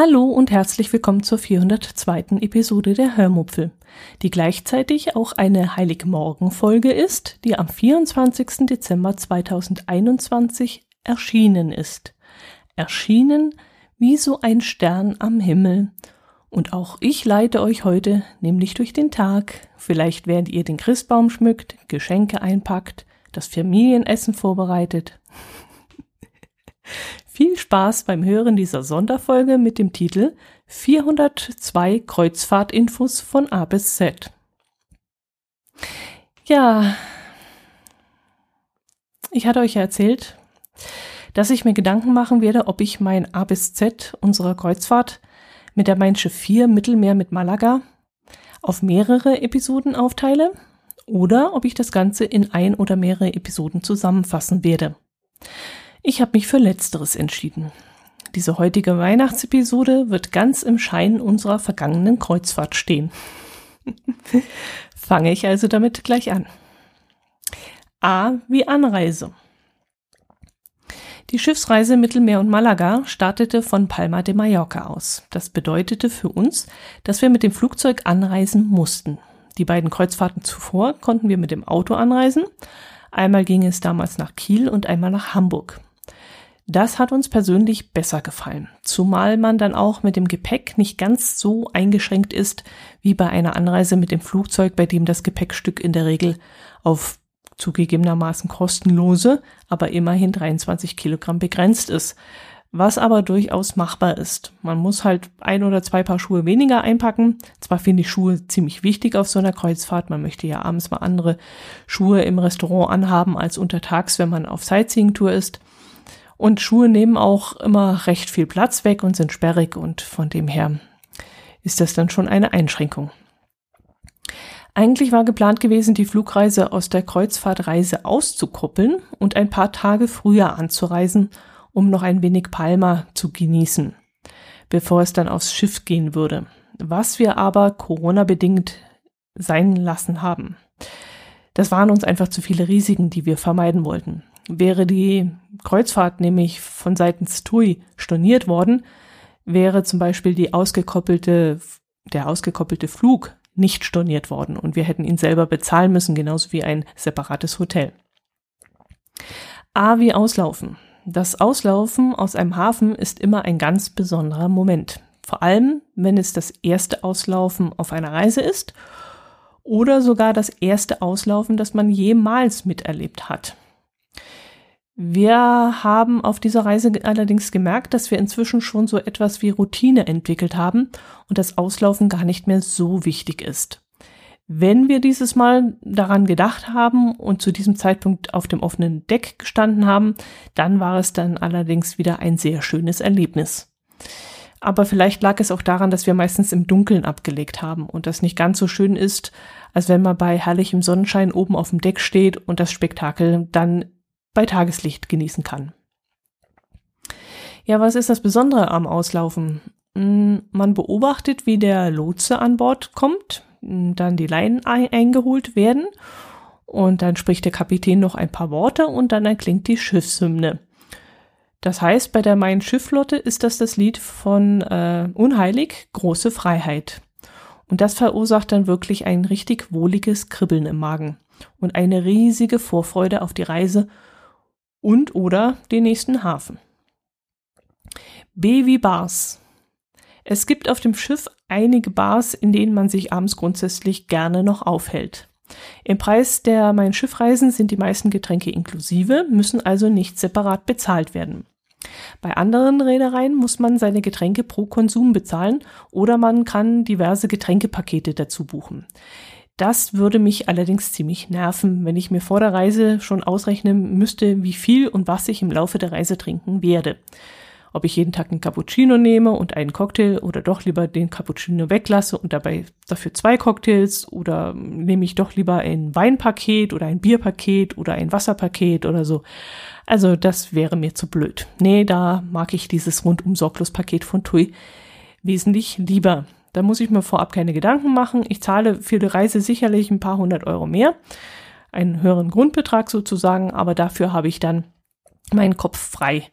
Hallo und herzlich willkommen zur 402. Episode der Hörmupfel, die gleichzeitig auch eine Heiligmorgen-Folge ist, die am 24. Dezember 2021 erschienen ist. Erschienen wie so ein Stern am Himmel. Und auch ich leite euch heute nämlich durch den Tag, vielleicht während ihr den Christbaum schmückt, Geschenke einpackt, das Familienessen vorbereitet. Viel Spaß beim Hören dieser Sonderfolge mit dem Titel 402 Kreuzfahrtinfos von A bis Z. Ja, ich hatte euch ja erzählt, dass ich mir Gedanken machen werde, ob ich mein A bis Z unserer Kreuzfahrt mit der Mein Schiff 4 Mittelmeer mit Malaga auf mehrere Episoden aufteile oder ob ich das Ganze in ein oder mehrere Episoden zusammenfassen werde. Ich habe mich für letzteres entschieden. Diese heutige Weihnachtsepisode wird ganz im Schein unserer vergangenen Kreuzfahrt stehen. Fange ich also damit gleich an. A wie Anreise. Die Schiffsreise Mittelmeer und Malaga startete von Palma de Mallorca aus. Das bedeutete für uns, dass wir mit dem Flugzeug anreisen mussten. Die beiden Kreuzfahrten zuvor konnten wir mit dem Auto anreisen. Einmal ging es damals nach Kiel und einmal nach Hamburg. Das hat uns persönlich besser gefallen, zumal man dann auch mit dem Gepäck nicht ganz so eingeschränkt ist wie bei einer Anreise mit dem Flugzeug, bei dem das Gepäckstück in der Regel auf zugegebenermaßen kostenlose, aber immerhin 23 Kilogramm begrenzt ist, was aber durchaus machbar ist. Man muss halt ein oder zwei Paar Schuhe weniger einpacken. Zwar finde ich Schuhe ziemlich wichtig auf so einer Kreuzfahrt, man möchte ja abends mal andere Schuhe im Restaurant anhaben als untertags, wenn man auf Sightseeing-Tour ist. Und Schuhe nehmen auch immer recht viel Platz weg und sind sperrig und von dem her ist das dann schon eine Einschränkung. Eigentlich war geplant gewesen, die Flugreise aus der Kreuzfahrtreise auszukoppeln und ein paar Tage früher anzureisen, um noch ein wenig Palma zu genießen, bevor es dann aufs Schiff gehen würde, was wir aber Corona-bedingt sein lassen haben. Das waren uns einfach zu viele Risiken, die wir vermeiden wollten. Wäre die Kreuzfahrt nämlich von seitens TUI storniert worden, wäre zum Beispiel die ausgekoppelte, der ausgekoppelte Flug nicht storniert worden und wir hätten ihn selber bezahlen müssen, genauso wie ein separates Hotel. A wie Auslaufen. Das Auslaufen aus einem Hafen ist immer ein ganz besonderer Moment. Vor allem, wenn es das erste Auslaufen auf einer Reise ist oder sogar das erste Auslaufen, das man jemals miterlebt hat. Wir haben auf dieser Reise allerdings gemerkt, dass wir inzwischen schon so etwas wie Routine entwickelt haben und das Auslaufen gar nicht mehr so wichtig ist. Wenn wir dieses Mal daran gedacht haben und zu diesem Zeitpunkt auf dem offenen Deck gestanden haben, dann war es dann allerdings wieder ein sehr schönes Erlebnis. Aber vielleicht lag es auch daran, dass wir meistens im Dunkeln abgelegt haben und das nicht ganz so schön ist, als wenn man bei herrlichem Sonnenschein oben auf dem Deck steht und das Spektakel dann bei Tageslicht genießen kann. Ja, was ist das Besondere am Auslaufen? Hm, man beobachtet, wie der Lotse an Bord kommt, hm, dann die Leinen eingeholt werden und dann spricht der Kapitän noch ein paar Worte und dann erklingt die Schiffshymne. Das heißt, bei der Main-Schiffflotte ist das das Lied von äh, Unheilig, große Freiheit. Und das verursacht dann wirklich ein richtig wohliges Kribbeln im Magen und eine riesige Vorfreude auf die Reise und oder den nächsten Hafen. B wie Bars. Es gibt auf dem Schiff einige Bars, in denen man sich abends grundsätzlich gerne noch aufhält. Im Preis der Mein Schiffreisen sind die meisten Getränke inklusive, müssen also nicht separat bezahlt werden. Bei anderen Reedereien muss man seine Getränke pro Konsum bezahlen oder man kann diverse Getränkepakete dazu buchen. Das würde mich allerdings ziemlich nerven, wenn ich mir vor der Reise schon ausrechnen müsste, wie viel und was ich im Laufe der Reise trinken werde. ob ich jeden Tag einen Cappuccino nehme und einen Cocktail oder doch lieber den Cappuccino weglasse und dabei dafür zwei Cocktails oder nehme ich doch lieber ein Weinpaket oder ein Bierpaket oder ein Wasserpaket oder so. Also das wäre mir zu blöd. Nee, da mag ich dieses rundum sorglos Paket von TUI wesentlich lieber. Da muss ich mir vorab keine Gedanken machen. Ich zahle für die Reise sicherlich ein paar hundert Euro mehr, einen höheren Grundbetrag sozusagen, aber dafür habe ich dann meinen Kopf frei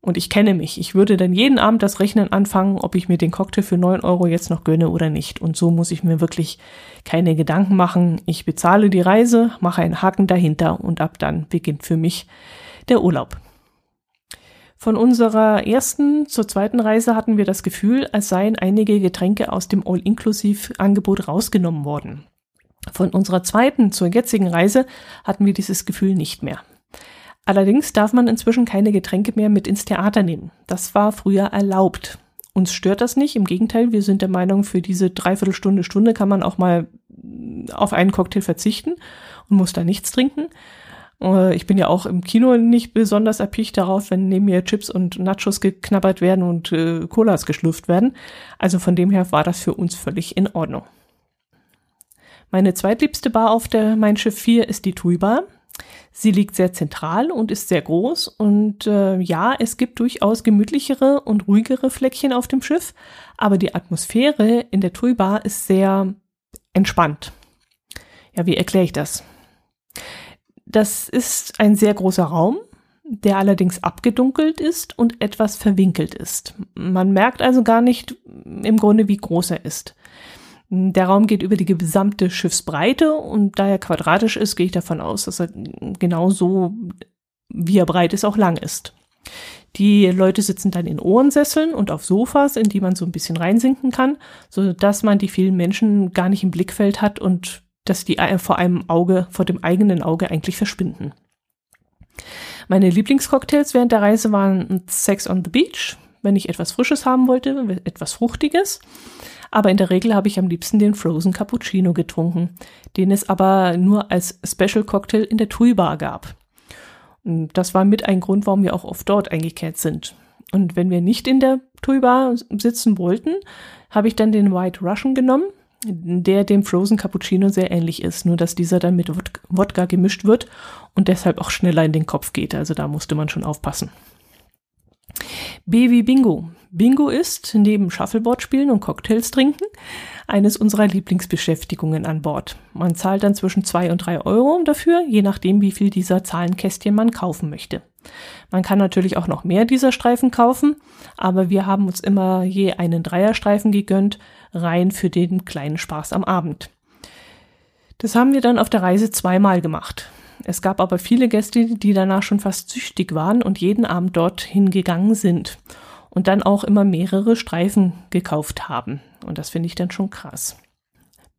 und ich kenne mich. Ich würde dann jeden Abend das Rechnen anfangen, ob ich mir den Cocktail für neun Euro jetzt noch gönne oder nicht. Und so muss ich mir wirklich keine Gedanken machen. Ich bezahle die Reise, mache einen Haken dahinter und ab dann beginnt für mich der Urlaub. Von unserer ersten zur zweiten Reise hatten wir das Gefühl, als seien einige Getränke aus dem All-Inklusiv-Angebot rausgenommen worden. Von unserer zweiten zur jetzigen Reise hatten wir dieses Gefühl nicht mehr. Allerdings darf man inzwischen keine Getränke mehr mit ins Theater nehmen. Das war früher erlaubt. Uns stört das nicht. Im Gegenteil, wir sind der Meinung, für diese Dreiviertelstunde, Stunde kann man auch mal auf einen Cocktail verzichten und muss da nichts trinken. Äh, ich bin ja auch im Kino nicht besonders erpicht darauf, wenn neben mir Chips und Nachos geknabbert werden und äh, Colas geschlürft werden. Also von dem her war das für uns völlig in Ordnung. Meine zweitliebste Bar auf der Mein Schiff 4 ist die Tui Bar. Sie liegt sehr zentral und ist sehr groß und äh, ja, es gibt durchaus gemütlichere und ruhigere Fleckchen auf dem Schiff, aber die Atmosphäre in der Tui Bar ist sehr entspannt. Ja, wie erkläre ich das? Das ist ein sehr großer Raum, der allerdings abgedunkelt ist und etwas verwinkelt ist. Man merkt also gar nicht im Grunde, wie groß er ist. Der Raum geht über die gesamte Schiffsbreite und da er quadratisch ist, gehe ich davon aus, dass er genauso, wie er breit ist, auch lang ist. Die Leute sitzen dann in Ohrensesseln und auf Sofas, in die man so ein bisschen reinsinken kann, so dass man die vielen Menschen gar nicht im Blickfeld hat und dass die vor einem Auge, vor dem eigenen Auge eigentlich verschwinden. Meine Lieblingscocktails während der Reise waren Sex on the Beach, wenn ich etwas Frisches haben wollte, etwas Fruchtiges. Aber in der Regel habe ich am liebsten den Frozen Cappuccino getrunken, den es aber nur als Special Cocktail in der Tui Bar gab. Und das war mit ein Grund, warum wir auch oft dort eingekehrt sind. Und wenn wir nicht in der Tui Bar sitzen wollten, habe ich dann den White Russian genommen, der dem Frozen Cappuccino sehr ähnlich ist, nur dass dieser dann mit Wodka gemischt wird und deshalb auch schneller in den Kopf geht. Also da musste man schon aufpassen. Baby Bingo. Bingo ist, neben Shuffleboard spielen und Cocktails trinken, eines unserer Lieblingsbeschäftigungen an Bord. Man zahlt dann zwischen zwei und drei Euro dafür, je nachdem, wie viel dieser Zahlenkästchen man kaufen möchte. Man kann natürlich auch noch mehr dieser Streifen kaufen, aber wir haben uns immer je einen Dreierstreifen gegönnt, rein für den kleinen Spaß am Abend. Das haben wir dann auf der Reise zweimal gemacht. Es gab aber viele Gäste, die danach schon fast süchtig waren und jeden Abend dorthin gegangen sind und dann auch immer mehrere Streifen gekauft haben. Und das finde ich dann schon krass.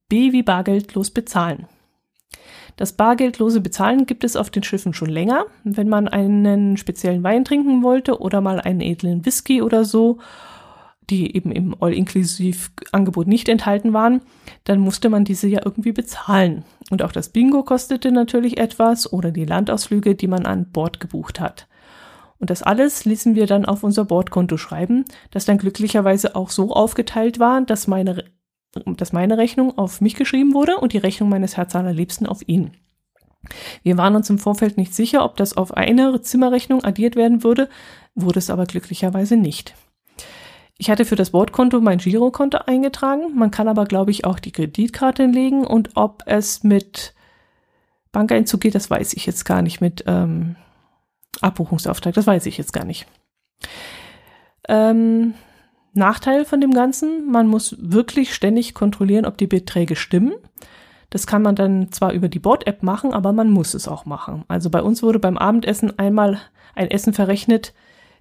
B wie bargeldlos bezahlen. Das bargeldlose Bezahlen gibt es auf den Schiffen schon länger. Wenn man einen speziellen Wein trinken wollte oder mal einen edlen Whisky oder so die eben im All-Inklusiv-Angebot nicht enthalten waren, dann musste man diese ja irgendwie bezahlen. Und auch das Bingo kostete natürlich etwas oder die Landausflüge, die man an Bord gebucht hat. Und das alles ließen wir dann auf unser Bordkonto schreiben, das dann glücklicherweise auch so aufgeteilt war, dass meine, dass meine Rechnung auf mich geschrieben wurde und die Rechnung meines Herz allerliebsten auf ihn. Wir waren uns im Vorfeld nicht sicher, ob das auf eine Zimmerrechnung addiert werden würde, wurde es aber glücklicherweise nicht. Ich hatte für das Bordkonto mein Girokonto eingetragen. Man kann aber, glaube ich, auch die Kreditkarte legen und ob es mit Bankeinzug geht, das weiß ich jetzt gar nicht. Mit ähm, Abbuchungsauftrag, das weiß ich jetzt gar nicht. Ähm, Nachteil von dem Ganzen, man muss wirklich ständig kontrollieren, ob die Beträge stimmen. Das kann man dann zwar über die Bord-App machen, aber man muss es auch machen. Also bei uns wurde beim Abendessen einmal ein Essen verrechnet,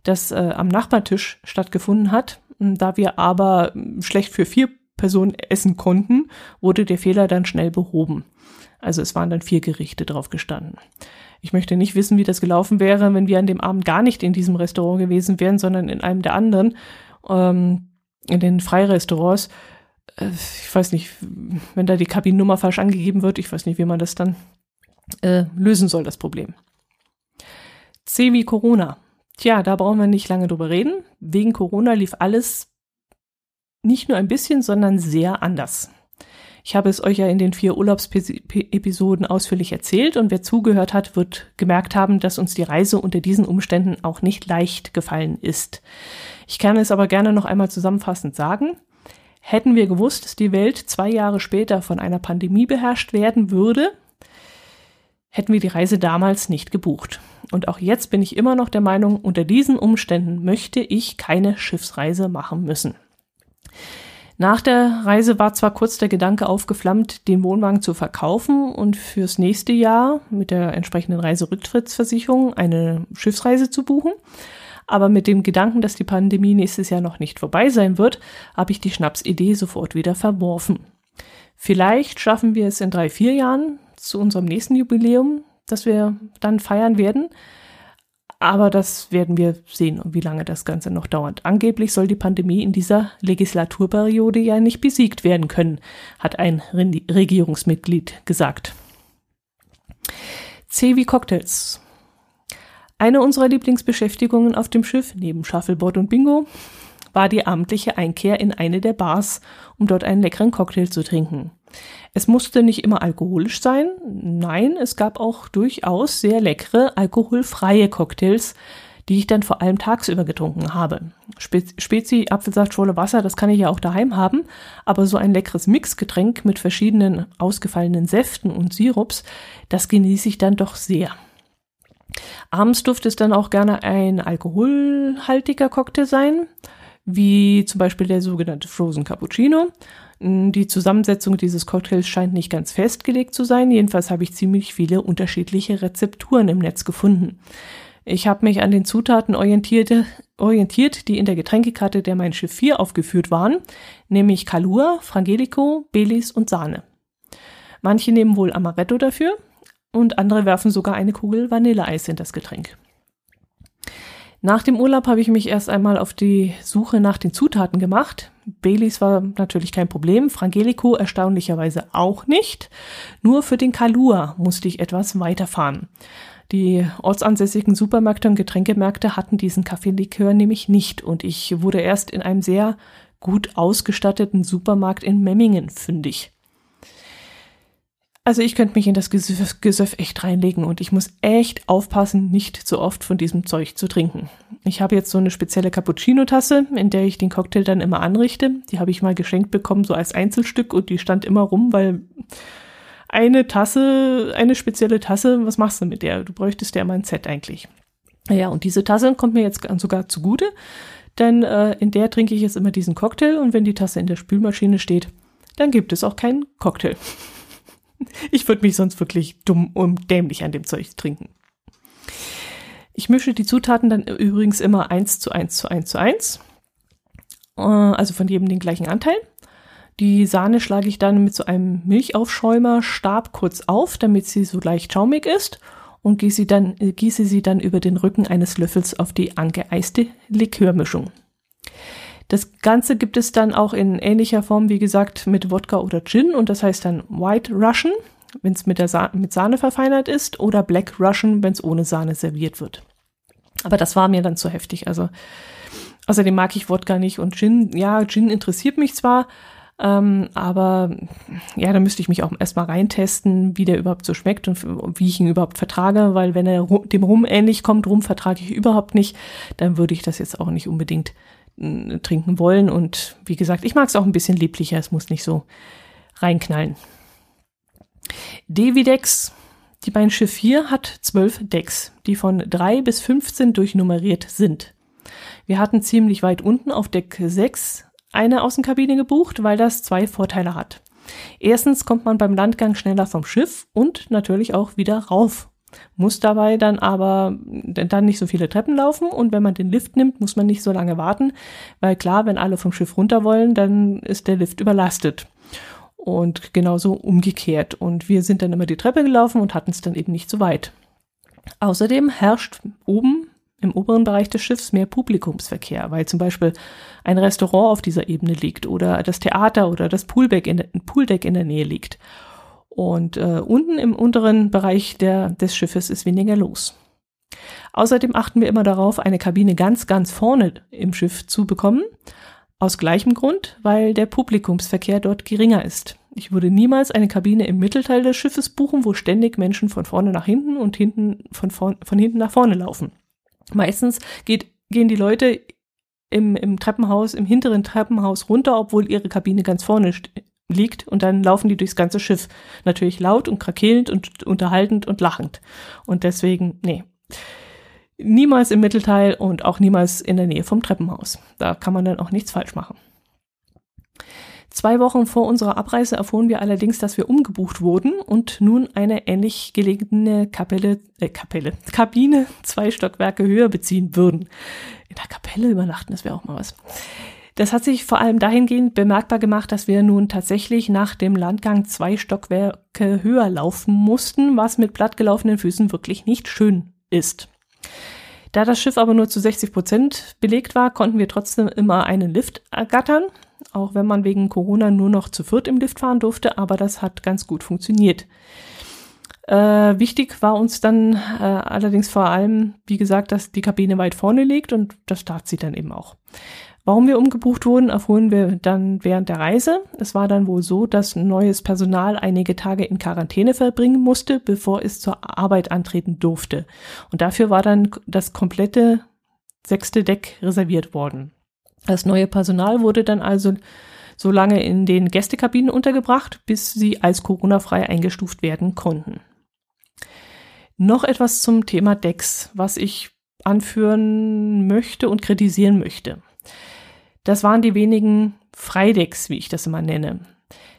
das äh, am Nachbartisch stattgefunden hat. Da wir aber schlecht für vier Personen essen konnten, wurde der Fehler dann schnell behoben. Also es waren dann vier Gerichte drauf gestanden. Ich möchte nicht wissen, wie das gelaufen wäre, wenn wir an dem Abend gar nicht in diesem Restaurant gewesen wären, sondern in einem der anderen, ähm, in den Freirestaurants. Äh, ich weiß nicht, wenn da die Kabinennummer falsch angegeben wird, ich weiß nicht, wie man das dann äh, lösen soll, das Problem. C wie Corona. Tja, da brauchen wir nicht lange drüber reden. Wegen Corona lief alles nicht nur ein bisschen, sondern sehr anders. Ich habe es euch ja in den vier Urlaubsepisoden ausführlich erzählt und wer zugehört hat, wird gemerkt haben, dass uns die Reise unter diesen Umständen auch nicht leicht gefallen ist. Ich kann es aber gerne noch einmal zusammenfassend sagen. Hätten wir gewusst, dass die Welt zwei Jahre später von einer Pandemie beherrscht werden würde, hätten wir die Reise damals nicht gebucht. Und auch jetzt bin ich immer noch der Meinung, unter diesen Umständen möchte ich keine Schiffsreise machen müssen. Nach der Reise war zwar kurz der Gedanke aufgeflammt, den Wohnwagen zu verkaufen und fürs nächste Jahr mit der entsprechenden Reiserücktrittsversicherung eine Schiffsreise zu buchen. Aber mit dem Gedanken, dass die Pandemie nächstes Jahr noch nicht vorbei sein wird, habe ich die Schnapsidee sofort wieder verworfen. Vielleicht schaffen wir es in drei, vier Jahren zu unserem nächsten Jubiläum, das wir dann feiern werden. Aber das werden wir sehen, wie lange das Ganze noch dauert. Angeblich soll die Pandemie in dieser Legislaturperiode ja nicht besiegt werden können, hat ein Regierungsmitglied gesagt. C wie Cocktails. Eine unserer Lieblingsbeschäftigungen auf dem Schiff, neben Shuffleboard und Bingo, war die abendliche Einkehr in eine der Bars, um dort einen leckeren Cocktail zu trinken. Es musste nicht immer alkoholisch sein. Nein, es gab auch durchaus sehr leckere, alkoholfreie Cocktails, die ich dann vor allem tagsüber getrunken habe. Spezi, Apfelsaft, Schorle Wasser, das kann ich ja auch daheim haben, aber so ein leckeres Mixgetränk mit verschiedenen ausgefallenen Säften und Sirups, das genieße ich dann doch sehr. Abends durfte es dann auch gerne ein alkoholhaltiger Cocktail sein, wie zum Beispiel der sogenannte Frozen Cappuccino. Die Zusammensetzung dieses Cocktails scheint nicht ganz festgelegt zu sein. Jedenfalls habe ich ziemlich viele unterschiedliche Rezepturen im Netz gefunden. Ich habe mich an den Zutaten orientiert, orientiert, die in der Getränkekarte der Mein Schiff 4 aufgeführt waren, nämlich Kalua, Frangelico, Belis und Sahne. Manche nehmen wohl Amaretto dafür und andere werfen sogar eine Kugel Vanilleeis in das Getränk. Nach dem Urlaub habe ich mich erst einmal auf die Suche nach den Zutaten gemacht. Baileys war natürlich kein Problem, Frangelico erstaunlicherweise auch nicht. Nur für den Kalua musste ich etwas weiterfahren. Die ortsansässigen Supermärkte und Getränkemärkte hatten diesen Kaffeelikör nämlich nicht und ich wurde erst in einem sehr gut ausgestatteten Supermarkt in Memmingen fündig. Also ich könnte mich in das Gesöff, Gesöff echt reinlegen und ich muss echt aufpassen, nicht zu oft von diesem Zeug zu trinken. Ich habe jetzt so eine spezielle Cappuccino-Tasse, in der ich den Cocktail dann immer anrichte. Die habe ich mal geschenkt bekommen, so als Einzelstück und die stand immer rum, weil eine Tasse, eine spezielle Tasse, was machst du mit der? Du bräuchtest ja mal ein Set eigentlich. Ja, und diese Tasse kommt mir jetzt sogar zugute, denn äh, in der trinke ich jetzt immer diesen Cocktail und wenn die Tasse in der Spülmaschine steht, dann gibt es auch keinen Cocktail. Ich würde mich sonst wirklich dumm und dämlich an dem Zeug trinken. Ich mische die Zutaten dann übrigens immer eins zu eins zu eins zu eins. Äh, also von jedem den gleichen Anteil. Die Sahne schlage ich dann mit so einem Milchaufschäumerstab kurz auf, damit sie so leicht schaumig ist und gieße dann, gieße sie dann über den Rücken eines Löffels auf die angeeiste Likörmischung. Das Ganze gibt es dann auch in ähnlicher Form, wie gesagt, mit Wodka oder Gin und das heißt dann White Russian, wenn es mit, Sa mit Sahne verfeinert ist, oder Black Russian, wenn es ohne Sahne serviert wird. Aber das war mir dann zu heftig. Also außerdem mag ich Wodka nicht und Gin, ja, Gin interessiert mich zwar, ähm, aber ja, da müsste ich mich auch erstmal reintesten, wie der überhaupt so schmeckt und wie ich ihn überhaupt vertrage, weil wenn er dem Rum ähnlich kommt, Rum vertrage ich überhaupt nicht, dann würde ich das jetzt auch nicht unbedingt trinken wollen. Und wie gesagt, ich mag es auch ein bisschen lieblicher, es muss nicht so reinknallen. Devidex, die beiden Schiff 4 hat zwölf Decks, die von drei bis 15 durchnummeriert sind. Wir hatten ziemlich weit unten auf Deck 6 eine Außenkabine gebucht, weil das zwei Vorteile hat. Erstens kommt man beim Landgang schneller vom Schiff und natürlich auch wieder rauf muss dabei dann aber dann nicht so viele Treppen laufen und wenn man den Lift nimmt, muss man nicht so lange warten, weil klar, wenn alle vom Schiff runter wollen, dann ist der Lift überlastet. Und genauso umgekehrt. Und wir sind dann immer die Treppe gelaufen und hatten es dann eben nicht so weit. Außerdem herrscht oben im oberen Bereich des Schiffs mehr Publikumsverkehr, weil zum Beispiel ein Restaurant auf dieser Ebene liegt oder das Theater oder das Pooldeck in der, Pooldeck in der Nähe liegt. Und äh, unten im unteren Bereich der, des Schiffes ist weniger los. Außerdem achten wir immer darauf, eine Kabine ganz, ganz vorne im Schiff zu bekommen. Aus gleichem Grund, weil der Publikumsverkehr dort geringer ist. Ich würde niemals eine Kabine im Mittelteil des Schiffes buchen, wo ständig Menschen von vorne nach hinten und hinten von, vorn, von hinten nach vorne laufen. Meistens geht, gehen die Leute im, im Treppenhaus, im hinteren Treppenhaus runter, obwohl ihre Kabine ganz vorne liegt und dann laufen die durchs ganze Schiff. Natürlich laut und krakelnd und unterhaltend und lachend. Und deswegen, nee. Niemals im Mittelteil und auch niemals in der Nähe vom Treppenhaus. Da kann man dann auch nichts falsch machen. Zwei Wochen vor unserer Abreise erfuhren wir allerdings, dass wir umgebucht wurden und nun eine ähnlich gelegene Kapelle, äh, Kapelle, Kabine zwei Stockwerke höher beziehen würden. In der Kapelle übernachten, das wäre auch mal was. Das hat sich vor allem dahingehend bemerkbar gemacht, dass wir nun tatsächlich nach dem Landgang zwei Stockwerke höher laufen mussten, was mit plattgelaufenen Füßen wirklich nicht schön ist. Da das Schiff aber nur zu 60 Prozent belegt war, konnten wir trotzdem immer einen Lift ergattern auch wenn man wegen Corona nur noch zu viert im Lift fahren durfte, aber das hat ganz gut funktioniert. Äh, wichtig war uns dann äh, allerdings vor allem, wie gesagt, dass die Kabine weit vorne liegt und das tat sie dann eben auch. Warum wir umgebucht wurden, erfuhren wir dann während der Reise. Es war dann wohl so, dass neues Personal einige Tage in Quarantäne verbringen musste, bevor es zur Arbeit antreten durfte. Und dafür war dann das komplette sechste Deck reserviert worden. Das neue Personal wurde dann also so lange in den Gästekabinen untergebracht, bis sie als Corona-frei eingestuft werden konnten. Noch etwas zum Thema Decks, was ich anführen möchte und kritisieren möchte. Das waren die wenigen Freidecks, wie ich das immer nenne.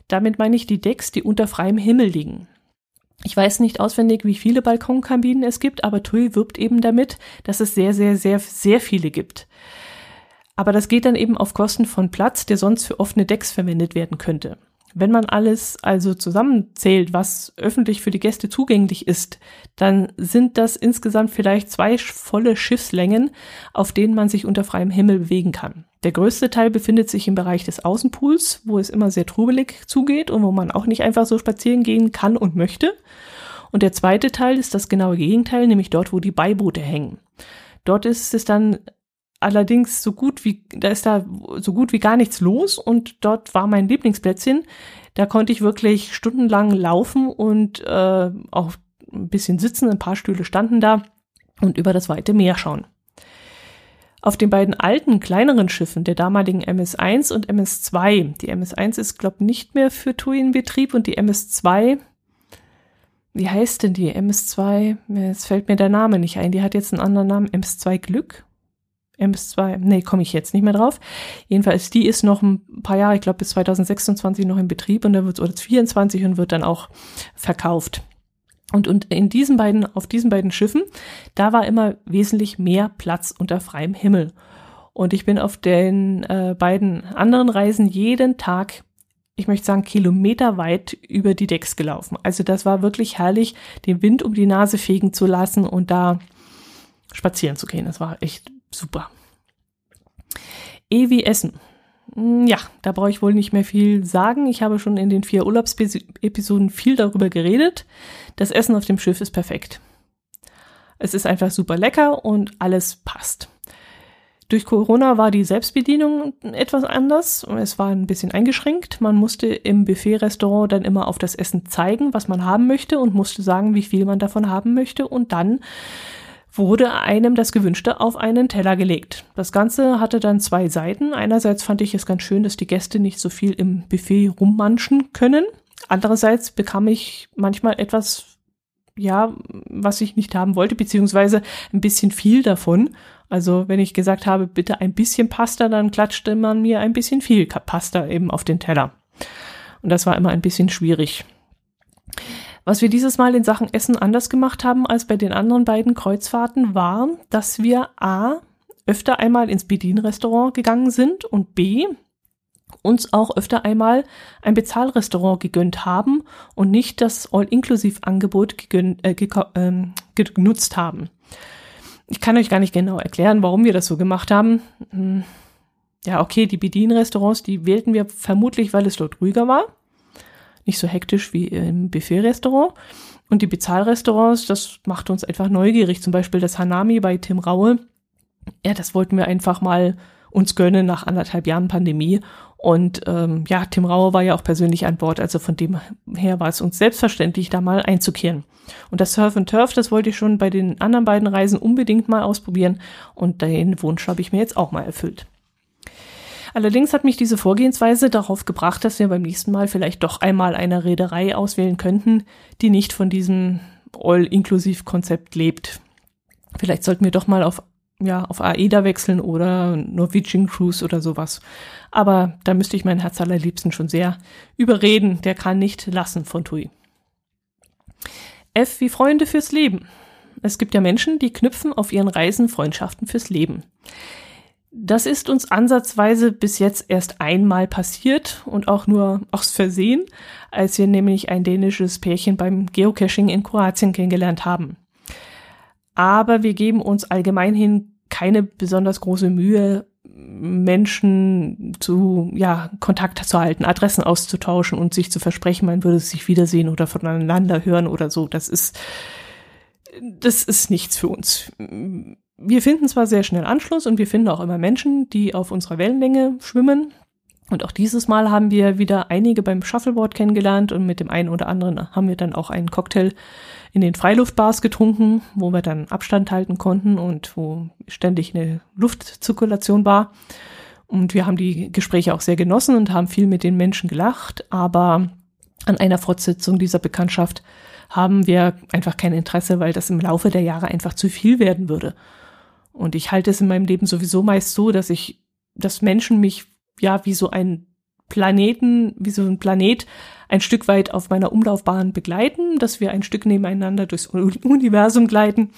Damit meine ich die Decks, die unter freiem Himmel liegen. Ich weiß nicht auswendig, wie viele Balkonkabinen es gibt, aber TUI wirbt eben damit, dass es sehr, sehr, sehr, sehr viele gibt. Aber das geht dann eben auf Kosten von Platz, der sonst für offene Decks verwendet werden könnte. Wenn man alles also zusammenzählt, was öffentlich für die Gäste zugänglich ist, dann sind das insgesamt vielleicht zwei volle Schiffslängen, auf denen man sich unter freiem Himmel bewegen kann. Der größte Teil befindet sich im Bereich des Außenpools, wo es immer sehr trubelig zugeht und wo man auch nicht einfach so spazieren gehen kann und möchte. Und der zweite Teil ist das genaue Gegenteil, nämlich dort, wo die Beiboote hängen. Dort ist es dann allerdings so gut wie, da ist da so gut wie gar nichts los und dort war mein Lieblingsplätzchen. Da konnte ich wirklich stundenlang laufen und äh, auch ein bisschen sitzen, ein paar Stühle standen da und über das weite Meer schauen. Auf den beiden alten, kleineren Schiffen der damaligen MS-1 und MS-2, die MS-1 ist, glaube ich, nicht mehr für TUI in Betrieb und die MS-2, wie heißt denn die MS-2? Jetzt fällt mir der Name nicht ein, die hat jetzt einen anderen Namen, MS-2 Glück MS2, nee, komme ich jetzt nicht mehr drauf. Jedenfalls, die ist noch ein paar Jahre, ich glaube bis 2026 noch in Betrieb und dann wird es 24 und wird dann auch verkauft. Und, und in diesen beiden, auf diesen beiden Schiffen, da war immer wesentlich mehr Platz unter freiem Himmel. Und ich bin auf den äh, beiden anderen Reisen jeden Tag, ich möchte sagen, kilometerweit über die Decks gelaufen. Also das war wirklich herrlich, den Wind um die Nase fegen zu lassen und da spazieren zu gehen. Das war echt super. E wie Essen. Hm, ja, da brauche ich wohl nicht mehr viel sagen. Ich habe schon in den vier Urlaubsepisoden viel darüber geredet. Das Essen auf dem Schiff ist perfekt. Es ist einfach super lecker und alles passt. Durch Corona war die Selbstbedienung etwas anders. Es war ein bisschen eingeschränkt. Man musste im Buffet-Restaurant dann immer auf das Essen zeigen, was man haben möchte und musste sagen, wie viel man davon haben möchte. Und dann wurde einem das Gewünschte auf einen Teller gelegt. Das Ganze hatte dann zwei Seiten. Einerseits fand ich es ganz schön, dass die Gäste nicht so viel im Buffet rummanschen können. Andererseits bekam ich manchmal etwas, ja, was ich nicht haben wollte, beziehungsweise ein bisschen viel davon. Also wenn ich gesagt habe, bitte ein bisschen Pasta, dann klatschte man mir ein bisschen viel Pasta eben auf den Teller. Und das war immer ein bisschen schwierig. Was wir dieses Mal in Sachen Essen anders gemacht haben als bei den anderen beiden Kreuzfahrten war, dass wir A öfter einmal ins Bedienrestaurant gegangen sind und B uns auch öfter einmal ein Bezahlrestaurant gegönnt haben und nicht das All-Inclusive-Angebot äh, äh, genutzt haben. Ich kann euch gar nicht genau erklären, warum wir das so gemacht haben. Hm. Ja, okay, die Bedienrestaurants, die wählten wir vermutlich, weil es dort ruhiger war nicht so hektisch wie im Buffet-Restaurant. Und die Bezahlrestaurants, das macht uns einfach neugierig. Zum Beispiel das Hanami bei Tim Raue. Ja, das wollten wir einfach mal uns gönnen nach anderthalb Jahren Pandemie. Und ähm, ja, Tim Raue war ja auch persönlich an Bord, also von dem her war es uns selbstverständlich, da mal einzukehren. Und das Surf and Turf, das wollte ich schon bei den anderen beiden Reisen unbedingt mal ausprobieren und den Wunsch habe ich mir jetzt auch mal erfüllt. Allerdings hat mich diese Vorgehensweise darauf gebracht, dass wir beim nächsten Mal vielleicht doch einmal eine Reederei auswählen könnten, die nicht von diesem All-Inklusiv-Konzept lebt. Vielleicht sollten wir doch mal auf, ja, auf AEDA wechseln oder Norwegian Cruise oder sowas. Aber da müsste ich meinen Herz allerliebsten schon sehr überreden. Der kann nicht lassen von TUI. F wie Freunde fürs Leben. Es gibt ja Menschen, die knüpfen auf ihren Reisen Freundschaften fürs Leben. Das ist uns ansatzweise bis jetzt erst einmal passiert und auch nur aus Versehen, als wir nämlich ein dänisches Pärchen beim Geocaching in Kroatien kennengelernt haben. Aber wir geben uns allgemein hin keine besonders große Mühe, Menschen zu, ja, Kontakt zu halten, Adressen auszutauschen und sich zu versprechen, man würde sich wiedersehen oder voneinander hören oder so. Das ist, das ist nichts für uns wir finden zwar sehr schnell Anschluss und wir finden auch immer Menschen, die auf unserer Wellenlänge schwimmen. Und auch dieses Mal haben wir wieder einige beim Shuffleboard kennengelernt und mit dem einen oder anderen haben wir dann auch einen Cocktail in den Freiluftbars getrunken, wo wir dann Abstand halten konnten und wo ständig eine Luftzirkulation war. Und wir haben die Gespräche auch sehr genossen und haben viel mit den Menschen gelacht, aber an einer Fortsetzung dieser Bekanntschaft haben wir einfach kein Interesse, weil das im Laufe der Jahre einfach zu viel werden würde. Und ich halte es in meinem Leben sowieso meist so, dass ich, dass Menschen mich ja wie so ein Planeten, wie so ein Planet ein Stück weit auf meiner Umlaufbahn begleiten, dass wir ein Stück nebeneinander durchs Universum gleiten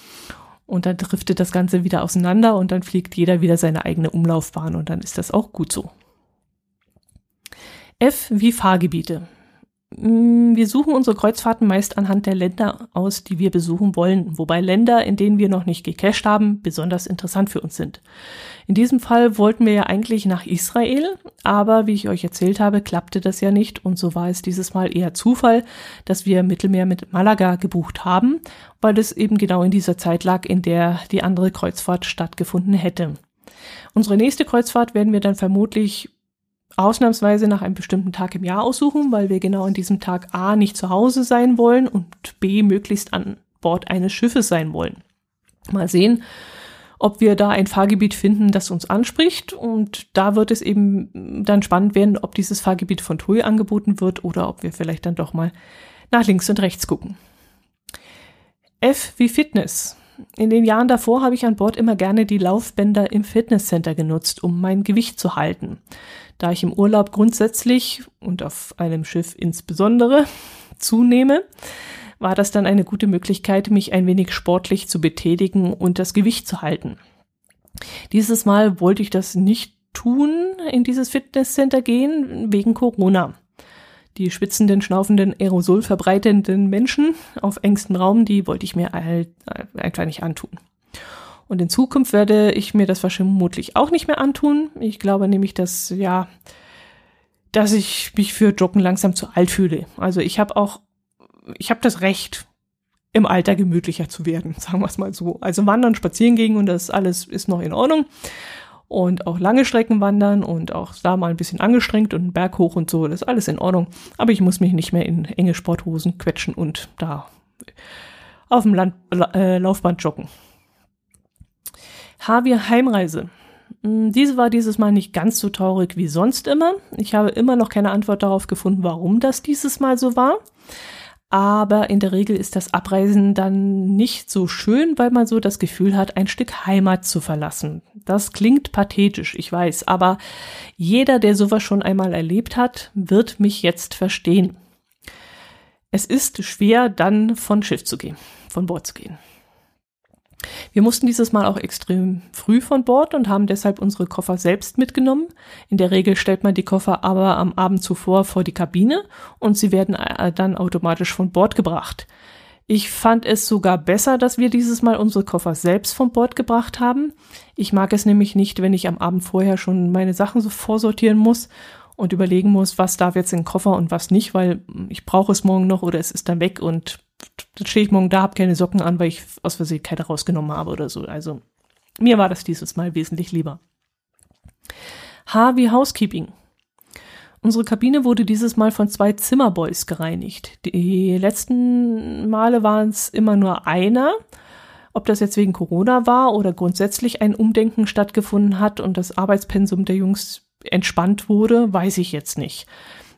und dann driftet das Ganze wieder auseinander und dann fliegt jeder wieder seine eigene Umlaufbahn und dann ist das auch gut so. F wie Fahrgebiete. Mm, wir suchen unsere Kreuzfahrten meist anhand der Länder aus, die wir besuchen wollen, wobei Länder, in denen wir noch nicht gecached haben, besonders interessant für uns sind. In diesem Fall wollten wir ja eigentlich nach Israel, aber wie ich euch erzählt habe, klappte das ja nicht und so war es dieses Mal eher Zufall, dass wir Mittelmeer mit Malaga gebucht haben, weil es eben genau in dieser Zeit lag, in der die andere Kreuzfahrt stattgefunden hätte. Unsere nächste Kreuzfahrt werden wir dann vermutlich ausnahmsweise nach einem bestimmten Tag im Jahr aussuchen, weil wir genau an diesem Tag A nicht zu Hause sein wollen und B möglichst an Bord eines Schiffes sein wollen. Mal sehen, ob wir da ein Fahrgebiet finden, das uns anspricht. Und da wird es eben dann spannend werden, ob dieses Fahrgebiet von TUI angeboten wird oder ob wir vielleicht dann doch mal nach links und rechts gucken. F wie Fitness. In den Jahren davor habe ich an Bord immer gerne die Laufbänder im Fitnesscenter genutzt, um mein Gewicht zu halten. Da ich im Urlaub grundsätzlich und auf einem Schiff insbesondere zunehme, war das dann eine gute Möglichkeit, mich ein wenig sportlich zu betätigen und das Gewicht zu halten. Dieses Mal wollte ich das nicht tun, in dieses Fitnesscenter gehen, wegen Corona. Die schwitzenden, schnaufenden, Aerosol verbreitenden Menschen auf engstem Raum, die wollte ich mir einfach nicht antun. Und in Zukunft werde ich mir das vermutlich auch nicht mehr antun. Ich glaube nämlich, dass, ja, dass ich mich für Joggen langsam zu alt fühle. Also ich habe auch, ich habe das Recht, im Alter gemütlicher zu werden, sagen wir es mal so. Also wandern, spazieren gehen und das alles ist noch in Ordnung. Und auch lange Strecken wandern und auch da mal ein bisschen angestrengt und einen Berg hoch und so, das ist alles in Ordnung. Aber ich muss mich nicht mehr in enge Sporthosen quetschen und da auf dem Land, äh, Laufband joggen. Javier Heimreise. Hm, diese war dieses Mal nicht ganz so traurig wie sonst immer. Ich habe immer noch keine Antwort darauf gefunden, warum das dieses Mal so war. Aber in der Regel ist das Abreisen dann nicht so schön, weil man so das Gefühl hat, ein Stück Heimat zu verlassen. Das klingt pathetisch, ich weiß, aber jeder, der sowas schon einmal erlebt hat, wird mich jetzt verstehen. Es ist schwer, dann von Schiff zu gehen, von Bord zu gehen. Wir mussten dieses Mal auch extrem früh von Bord und haben deshalb unsere Koffer selbst mitgenommen. In der Regel stellt man die Koffer aber am Abend zuvor vor die Kabine und sie werden äh, dann automatisch von Bord gebracht. Ich fand es sogar besser, dass wir dieses Mal unsere Koffer selbst von Bord gebracht haben. Ich mag es nämlich nicht, wenn ich am Abend vorher schon meine Sachen so vorsortieren muss und überlegen muss, was darf jetzt in den Koffer und was nicht, weil ich brauche es morgen noch oder es ist dann weg und dann stehe ich morgen da, habe keine Socken an, weil ich aus Versehen keine rausgenommen habe oder so. Also mir war das dieses Mal wesentlich lieber. H wie Housekeeping. Unsere Kabine wurde dieses Mal von zwei Zimmerboys gereinigt. Die letzten Male waren es immer nur einer. Ob das jetzt wegen Corona war oder grundsätzlich ein Umdenken stattgefunden hat und das Arbeitspensum der Jungs entspannt wurde, weiß ich jetzt nicht.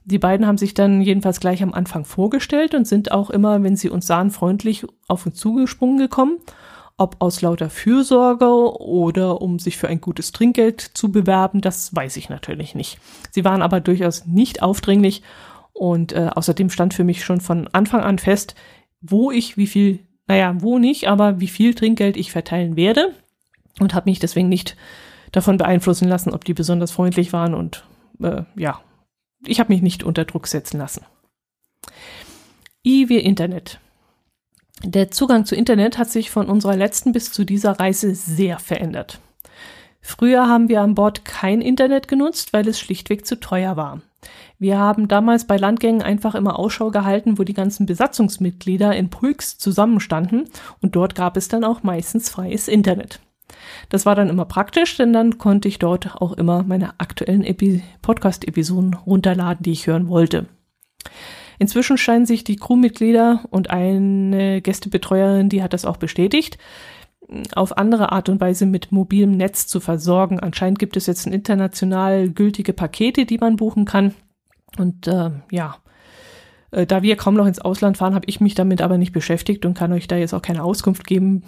Die beiden haben sich dann jedenfalls gleich am Anfang vorgestellt und sind auch immer, wenn sie uns sahen, freundlich auf uns zugesprungen gekommen ob aus lauter Fürsorge oder um sich für ein gutes Trinkgeld zu bewerben, das weiß ich natürlich nicht. Sie waren aber durchaus nicht aufdringlich und äh, außerdem stand für mich schon von Anfang an fest, wo ich wie viel, naja, wo nicht, aber wie viel Trinkgeld ich verteilen werde und habe mich deswegen nicht davon beeinflussen lassen, ob die besonders freundlich waren und äh, ja, ich habe mich nicht unter Druck setzen lassen. I wie Internet. Der Zugang zu Internet hat sich von unserer letzten bis zu dieser Reise sehr verändert. Früher haben wir an Bord kein Internet genutzt, weil es schlichtweg zu teuer war. Wir haben damals bei Landgängen einfach immer Ausschau gehalten, wo die ganzen Besatzungsmitglieder in Pulks zusammenstanden und dort gab es dann auch meistens freies Internet. Das war dann immer praktisch, denn dann konnte ich dort auch immer meine aktuellen Podcast-Episoden runterladen, die ich hören wollte. Inzwischen scheinen sich die Crewmitglieder und eine Gästebetreuerin, die hat das auch bestätigt, auf andere Art und Weise mit mobilem Netz zu versorgen. Anscheinend gibt es jetzt international gültige Pakete, die man buchen kann. Und äh, ja, äh, da wir kaum noch ins Ausland fahren, habe ich mich damit aber nicht beschäftigt und kann euch da jetzt auch keine Auskunft geben.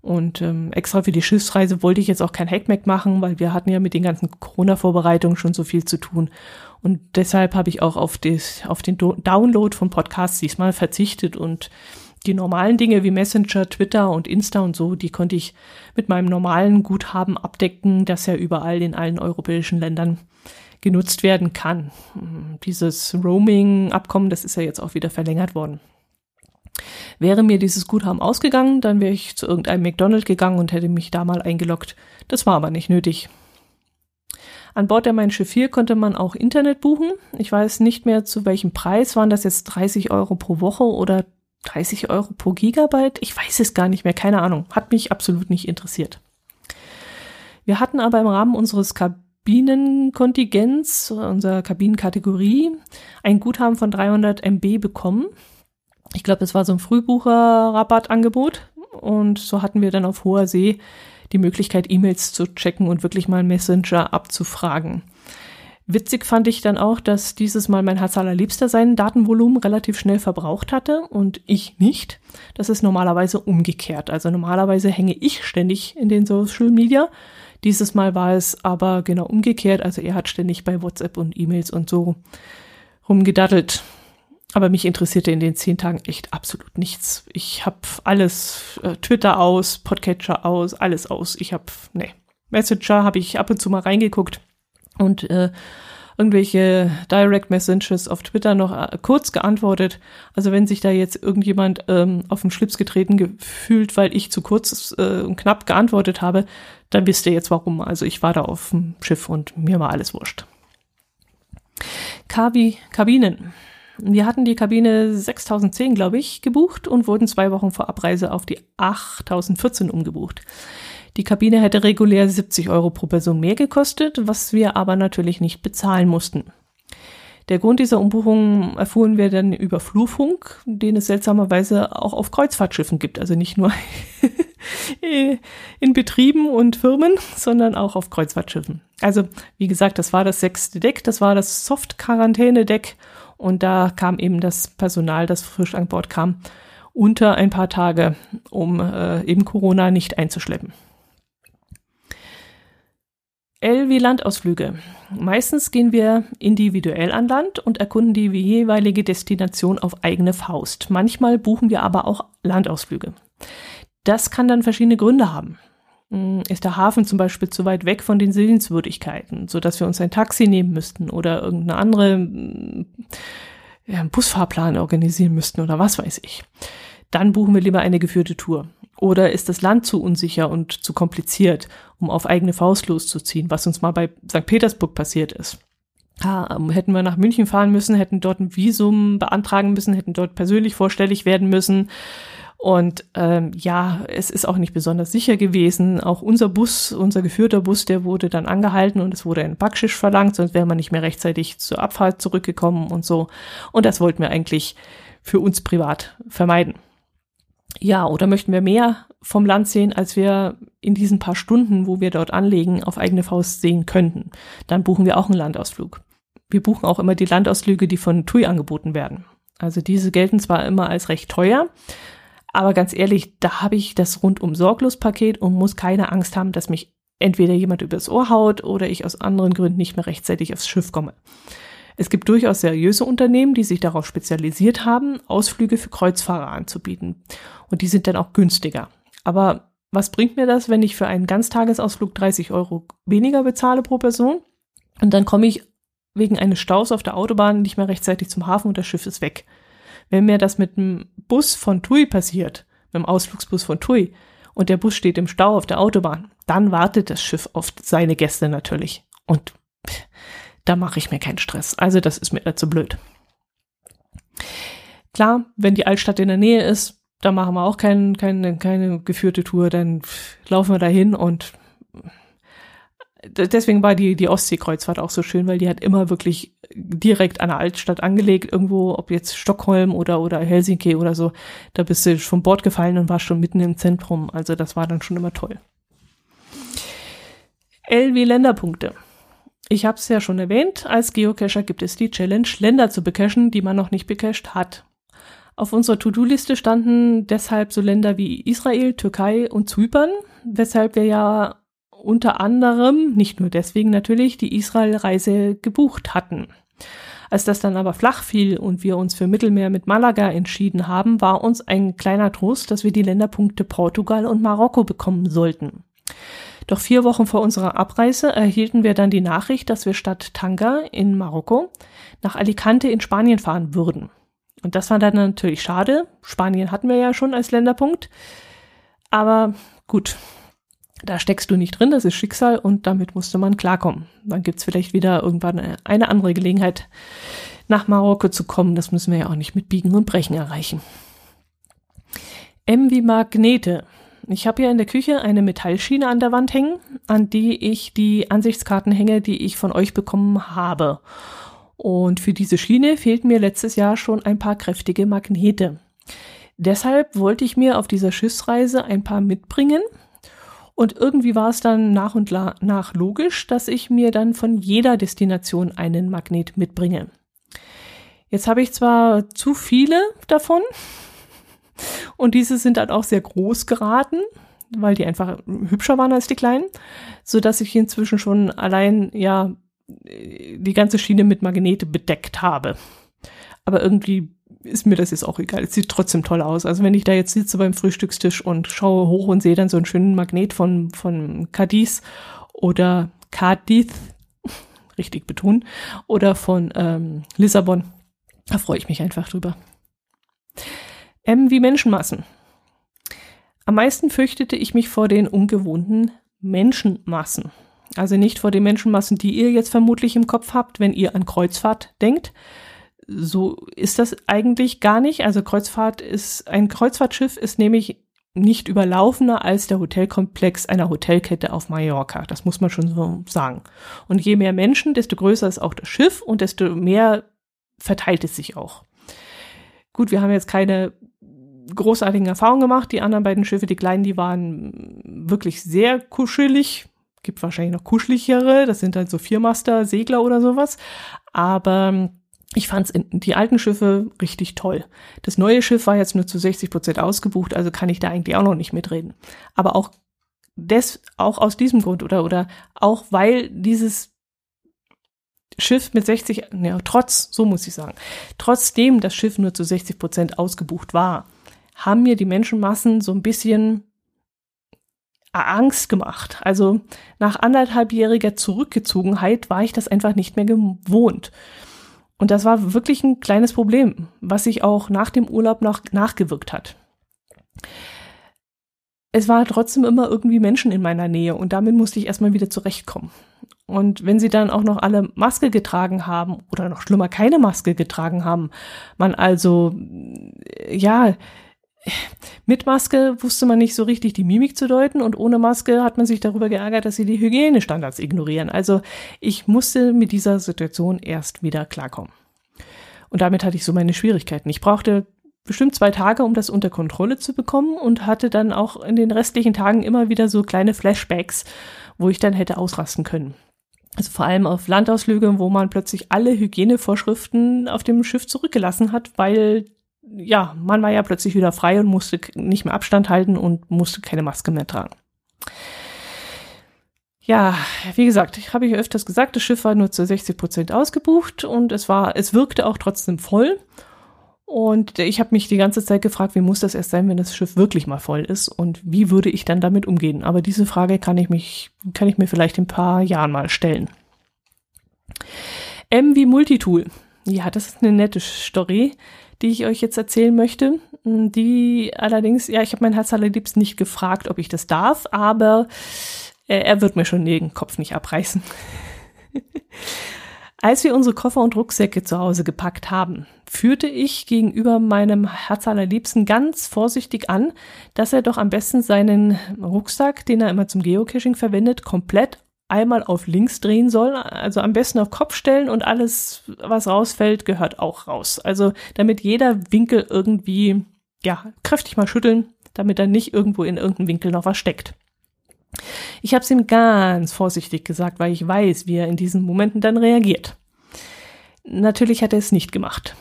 Und ähm, extra für die Schiffsreise wollte ich jetzt auch kein Hackmack machen, weil wir hatten ja mit den ganzen Corona-Vorbereitungen schon so viel zu tun. Und deshalb habe ich auch auf, des, auf den Do Download von Podcasts diesmal verzichtet und die normalen Dinge wie Messenger, Twitter und Insta und so, die konnte ich mit meinem normalen Guthaben abdecken, das ja überall in allen europäischen Ländern genutzt werden kann. Dieses Roaming-Abkommen, das ist ja jetzt auch wieder verlängert worden. Wäre mir dieses Guthaben ausgegangen, dann wäre ich zu irgendeinem McDonald's gegangen und hätte mich da mal eingeloggt. Das war aber nicht nötig. An Bord der Mein Schiff 4 konnte man auch Internet buchen. Ich weiß nicht mehr zu welchem Preis. Waren das jetzt 30 Euro pro Woche oder 30 Euro pro Gigabyte? Ich weiß es gar nicht mehr. Keine Ahnung. Hat mich absolut nicht interessiert. Wir hatten aber im Rahmen unseres Kabinenkontingents, unserer Kabinenkategorie, ein Guthaben von 300 MB bekommen. Ich glaube, es war so ein Frühbucher-Rabattangebot. Und so hatten wir dann auf hoher See die Möglichkeit, E-Mails zu checken und wirklich mal Messenger abzufragen. Witzig fand ich dann auch, dass dieses Mal mein Herz allerliebster sein Datenvolumen relativ schnell verbraucht hatte und ich nicht. Das ist normalerweise umgekehrt. Also normalerweise hänge ich ständig in den Social Media. Dieses Mal war es aber genau umgekehrt. Also er hat ständig bei WhatsApp und E-Mails und so rumgedattelt. Aber mich interessierte in den zehn Tagen echt absolut nichts. Ich habe alles, äh, Twitter aus, Podcatcher aus, alles aus. Ich habe, nee, Messenger habe ich ab und zu mal reingeguckt und äh, irgendwelche Direct Messages auf Twitter noch äh, kurz geantwortet. Also wenn sich da jetzt irgendjemand ähm, auf den Schlips getreten gefühlt, weil ich zu kurz äh, und knapp geantwortet habe, dann wisst ihr jetzt warum. Also ich war da auf dem Schiff und mir war alles wurscht. Kabi, Kabinen. Wir hatten die Kabine 6010, glaube ich, gebucht und wurden zwei Wochen vor Abreise auf die 8014 umgebucht. Die Kabine hätte regulär 70 Euro pro Person mehr gekostet, was wir aber natürlich nicht bezahlen mussten. Der Grund dieser Umbuchung erfuhren wir dann über Flurfunk, den es seltsamerweise auch auf Kreuzfahrtschiffen gibt. Also nicht nur in Betrieben und Firmen, sondern auch auf Kreuzfahrtschiffen. Also, wie gesagt, das war das sechste Deck, das war das Soft-Quarantäne-Deck und da kam eben das Personal, das frisch an Bord kam, unter ein paar Tage, um äh, eben Corona nicht einzuschleppen. L wie Landausflüge. Meistens gehen wir individuell an Land und erkunden die jeweilige Destination auf eigene Faust. Manchmal buchen wir aber auch Landausflüge. Das kann dann verschiedene Gründe haben. Hm, ist der Hafen zum Beispiel zu weit weg von den Sehenswürdigkeiten, sodass wir uns ein Taxi nehmen müssten oder irgendeine andere hm, ja, Busfahrplan organisieren müssten oder was weiß ich. Dann buchen wir lieber eine geführte Tour. Oder ist das Land zu unsicher und zu kompliziert, um auf eigene Faust loszuziehen, was uns mal bei St. Petersburg passiert ist. ähm, hätten wir nach München fahren müssen, hätten dort ein Visum beantragen müssen, hätten dort persönlich vorstellig werden müssen. Und ähm, ja, es ist auch nicht besonders sicher gewesen. Auch unser Bus, unser geführter Bus, der wurde dann angehalten und es wurde ein Backschisch verlangt, sonst wäre man nicht mehr rechtzeitig zur Abfahrt zurückgekommen und so. Und das wollten wir eigentlich für uns privat vermeiden. Ja, oder möchten wir mehr vom Land sehen, als wir in diesen paar Stunden, wo wir dort anlegen, auf eigene Faust sehen könnten? Dann buchen wir auch einen Landausflug. Wir buchen auch immer die Landausflüge, die von TUI angeboten werden. Also diese gelten zwar immer als recht teuer, aber ganz ehrlich, da habe ich das rundum sorglos Paket und muss keine Angst haben, dass mich entweder jemand übers Ohr haut oder ich aus anderen Gründen nicht mehr rechtzeitig aufs Schiff komme. Es gibt durchaus seriöse Unternehmen, die sich darauf spezialisiert haben, Ausflüge für Kreuzfahrer anzubieten. Und die sind dann auch günstiger. Aber was bringt mir das, wenn ich für einen Ganztagesausflug 30 Euro weniger bezahle pro Person? Und dann komme ich wegen eines Staus auf der Autobahn nicht mehr rechtzeitig zum Hafen und das Schiff ist weg. Wenn mir das mit dem Bus von TUI passiert, mit dem Ausflugsbus von TUI, und der Bus steht im Stau auf der Autobahn, dann wartet das Schiff auf seine Gäste natürlich. Und da mache ich mir keinen Stress. Also das ist mir zu blöd. Klar, wenn die Altstadt in der Nähe ist, da machen wir auch kein, keine, keine geführte Tour, dann laufen wir dahin und deswegen war die, die Ostseekreuzfahrt auch so schön, weil die hat immer wirklich direkt an der Altstadt angelegt, irgendwo, ob jetzt Stockholm oder, oder Helsinki oder so. Da bist du vom Bord gefallen und warst schon mitten im Zentrum. Also das war dann schon immer toll. L wie Länderpunkte. Ich habe es ja schon erwähnt, als Geocacher gibt es die Challenge, Länder zu becachen, die man noch nicht becached hat. Auf unserer To-Do-Liste standen deshalb so Länder wie Israel, Türkei und Zypern, weshalb wir ja unter anderem, nicht nur deswegen natürlich, die Israel-Reise gebucht hatten. Als das dann aber flach fiel und wir uns für Mittelmeer mit Malaga entschieden haben, war uns ein kleiner Trost, dass wir die Länderpunkte Portugal und Marokko bekommen sollten. Doch vier Wochen vor unserer Abreise erhielten wir dann die Nachricht, dass wir statt Tanga in Marokko nach Alicante in Spanien fahren würden. Und das war dann natürlich schade. Spanien hatten wir ja schon als Länderpunkt. Aber gut, da steckst du nicht drin, das ist Schicksal und damit musste man klarkommen. Dann gibt's vielleicht wieder irgendwann eine andere Gelegenheit, nach Marokko zu kommen. Das müssen wir ja auch nicht mit Biegen und Brechen erreichen. M wie Magnete. Ich habe hier in der Küche eine Metallschiene an der Wand hängen, an die ich die Ansichtskarten hänge, die ich von euch bekommen habe. Und für diese Schiene fehlten mir letztes Jahr schon ein paar kräftige Magnete. Deshalb wollte ich mir auf dieser Schiffsreise ein paar mitbringen, und irgendwie war es dann nach und nach logisch, dass ich mir dann von jeder Destination einen Magnet mitbringe. Jetzt habe ich zwar zu viele davon und diese sind dann auch sehr groß geraten, weil die einfach hübscher waren als die kleinen, so dass ich inzwischen schon allein ja die ganze Schiene mit Magnete bedeckt habe. Aber irgendwie ist mir das jetzt auch egal. Es sieht trotzdem toll aus. Also wenn ich da jetzt sitze beim Frühstückstisch und schaue hoch und sehe dann so einen schönen Magnet von, von Cadiz oder Cadiz, richtig betonen, oder von ähm, Lissabon, da freue ich mich einfach drüber. M wie Menschenmassen. Am meisten fürchtete ich mich vor den ungewohnten Menschenmassen. Also nicht vor den Menschenmassen, die ihr jetzt vermutlich im Kopf habt, wenn ihr an Kreuzfahrt denkt, so ist das eigentlich gar nicht. Also Kreuzfahrt ist, ein Kreuzfahrtschiff ist nämlich nicht überlaufener als der Hotelkomplex einer Hotelkette auf Mallorca. Das muss man schon so sagen. Und je mehr Menschen, desto größer ist auch das Schiff und desto mehr verteilt es sich auch. Gut, wir haben jetzt keine großartigen Erfahrungen gemacht. Die anderen beiden Schiffe, die kleinen, die waren wirklich sehr kuschelig. Gibt wahrscheinlich noch kuscheligere. Das sind halt so Viermaster, Segler oder sowas. Aber ich fand die alten Schiffe richtig toll. Das neue Schiff war jetzt nur zu 60 Prozent ausgebucht, also kann ich da eigentlich auch noch nicht mitreden. Aber auch des, auch aus diesem Grund oder, oder auch weil dieses Schiff mit 60, ja, trotz, so muss ich sagen, trotzdem das Schiff nur zu 60 Prozent ausgebucht war, haben mir die Menschenmassen so ein bisschen Angst gemacht. Also nach anderthalbjähriger Zurückgezogenheit war ich das einfach nicht mehr gewohnt. Und das war wirklich ein kleines Problem, was sich auch nach dem Urlaub noch nachgewirkt hat. es war trotzdem immer irgendwie Menschen in meiner Nähe und damit musste ich erstmal wieder zurechtkommen. Und wenn sie dann auch noch alle Maske getragen haben oder noch schlimmer keine Maske getragen haben, man also, ja, mit Maske wusste man nicht so richtig die Mimik zu deuten und ohne Maske hat man sich darüber geärgert, dass sie die Hygienestandards ignorieren. Also ich musste mit dieser Situation erst wieder klarkommen. Und damit hatte ich so meine Schwierigkeiten. Ich brauchte bestimmt zwei Tage, um das unter Kontrolle zu bekommen und hatte dann auch in den restlichen Tagen immer wieder so kleine Flashbacks, wo ich dann hätte ausrasten können. Also vor allem auf Landausflüge, wo man plötzlich alle Hygienevorschriften auf dem Schiff zurückgelassen hat, weil ja, man war ja plötzlich wieder frei und musste nicht mehr Abstand halten und musste keine Maske mehr tragen. Ja, wie gesagt, habe ich öfters gesagt, das Schiff war nur zu 60 Prozent ausgebucht und es war, es wirkte auch trotzdem voll. Und ich habe mich die ganze Zeit gefragt, wie muss das erst sein, wenn das Schiff wirklich mal voll ist und wie würde ich dann damit umgehen? Aber diese Frage kann ich mich, kann ich mir vielleicht in ein paar Jahren mal stellen. M wie Multitool. Ja, das ist eine nette Story die ich euch jetzt erzählen möchte. Die allerdings, ja, ich habe mein Herz allerliebst nicht gefragt, ob ich das darf, aber äh, er wird mir schon den Kopf nicht abreißen. Als wir unsere Koffer und Rucksäcke zu Hause gepackt haben, führte ich gegenüber meinem Herz allerliebsten ganz vorsichtig an, dass er doch am besten seinen Rucksack, den er immer zum Geocaching verwendet, komplett einmal auf links drehen soll, also am besten auf Kopf stellen und alles, was rausfällt, gehört auch raus. Also damit jeder Winkel irgendwie, ja, kräftig mal schütteln, damit er nicht irgendwo in irgendeinem Winkel noch was steckt. Ich habe es ihm ganz vorsichtig gesagt, weil ich weiß, wie er in diesen Momenten dann reagiert. Natürlich hat er es nicht gemacht,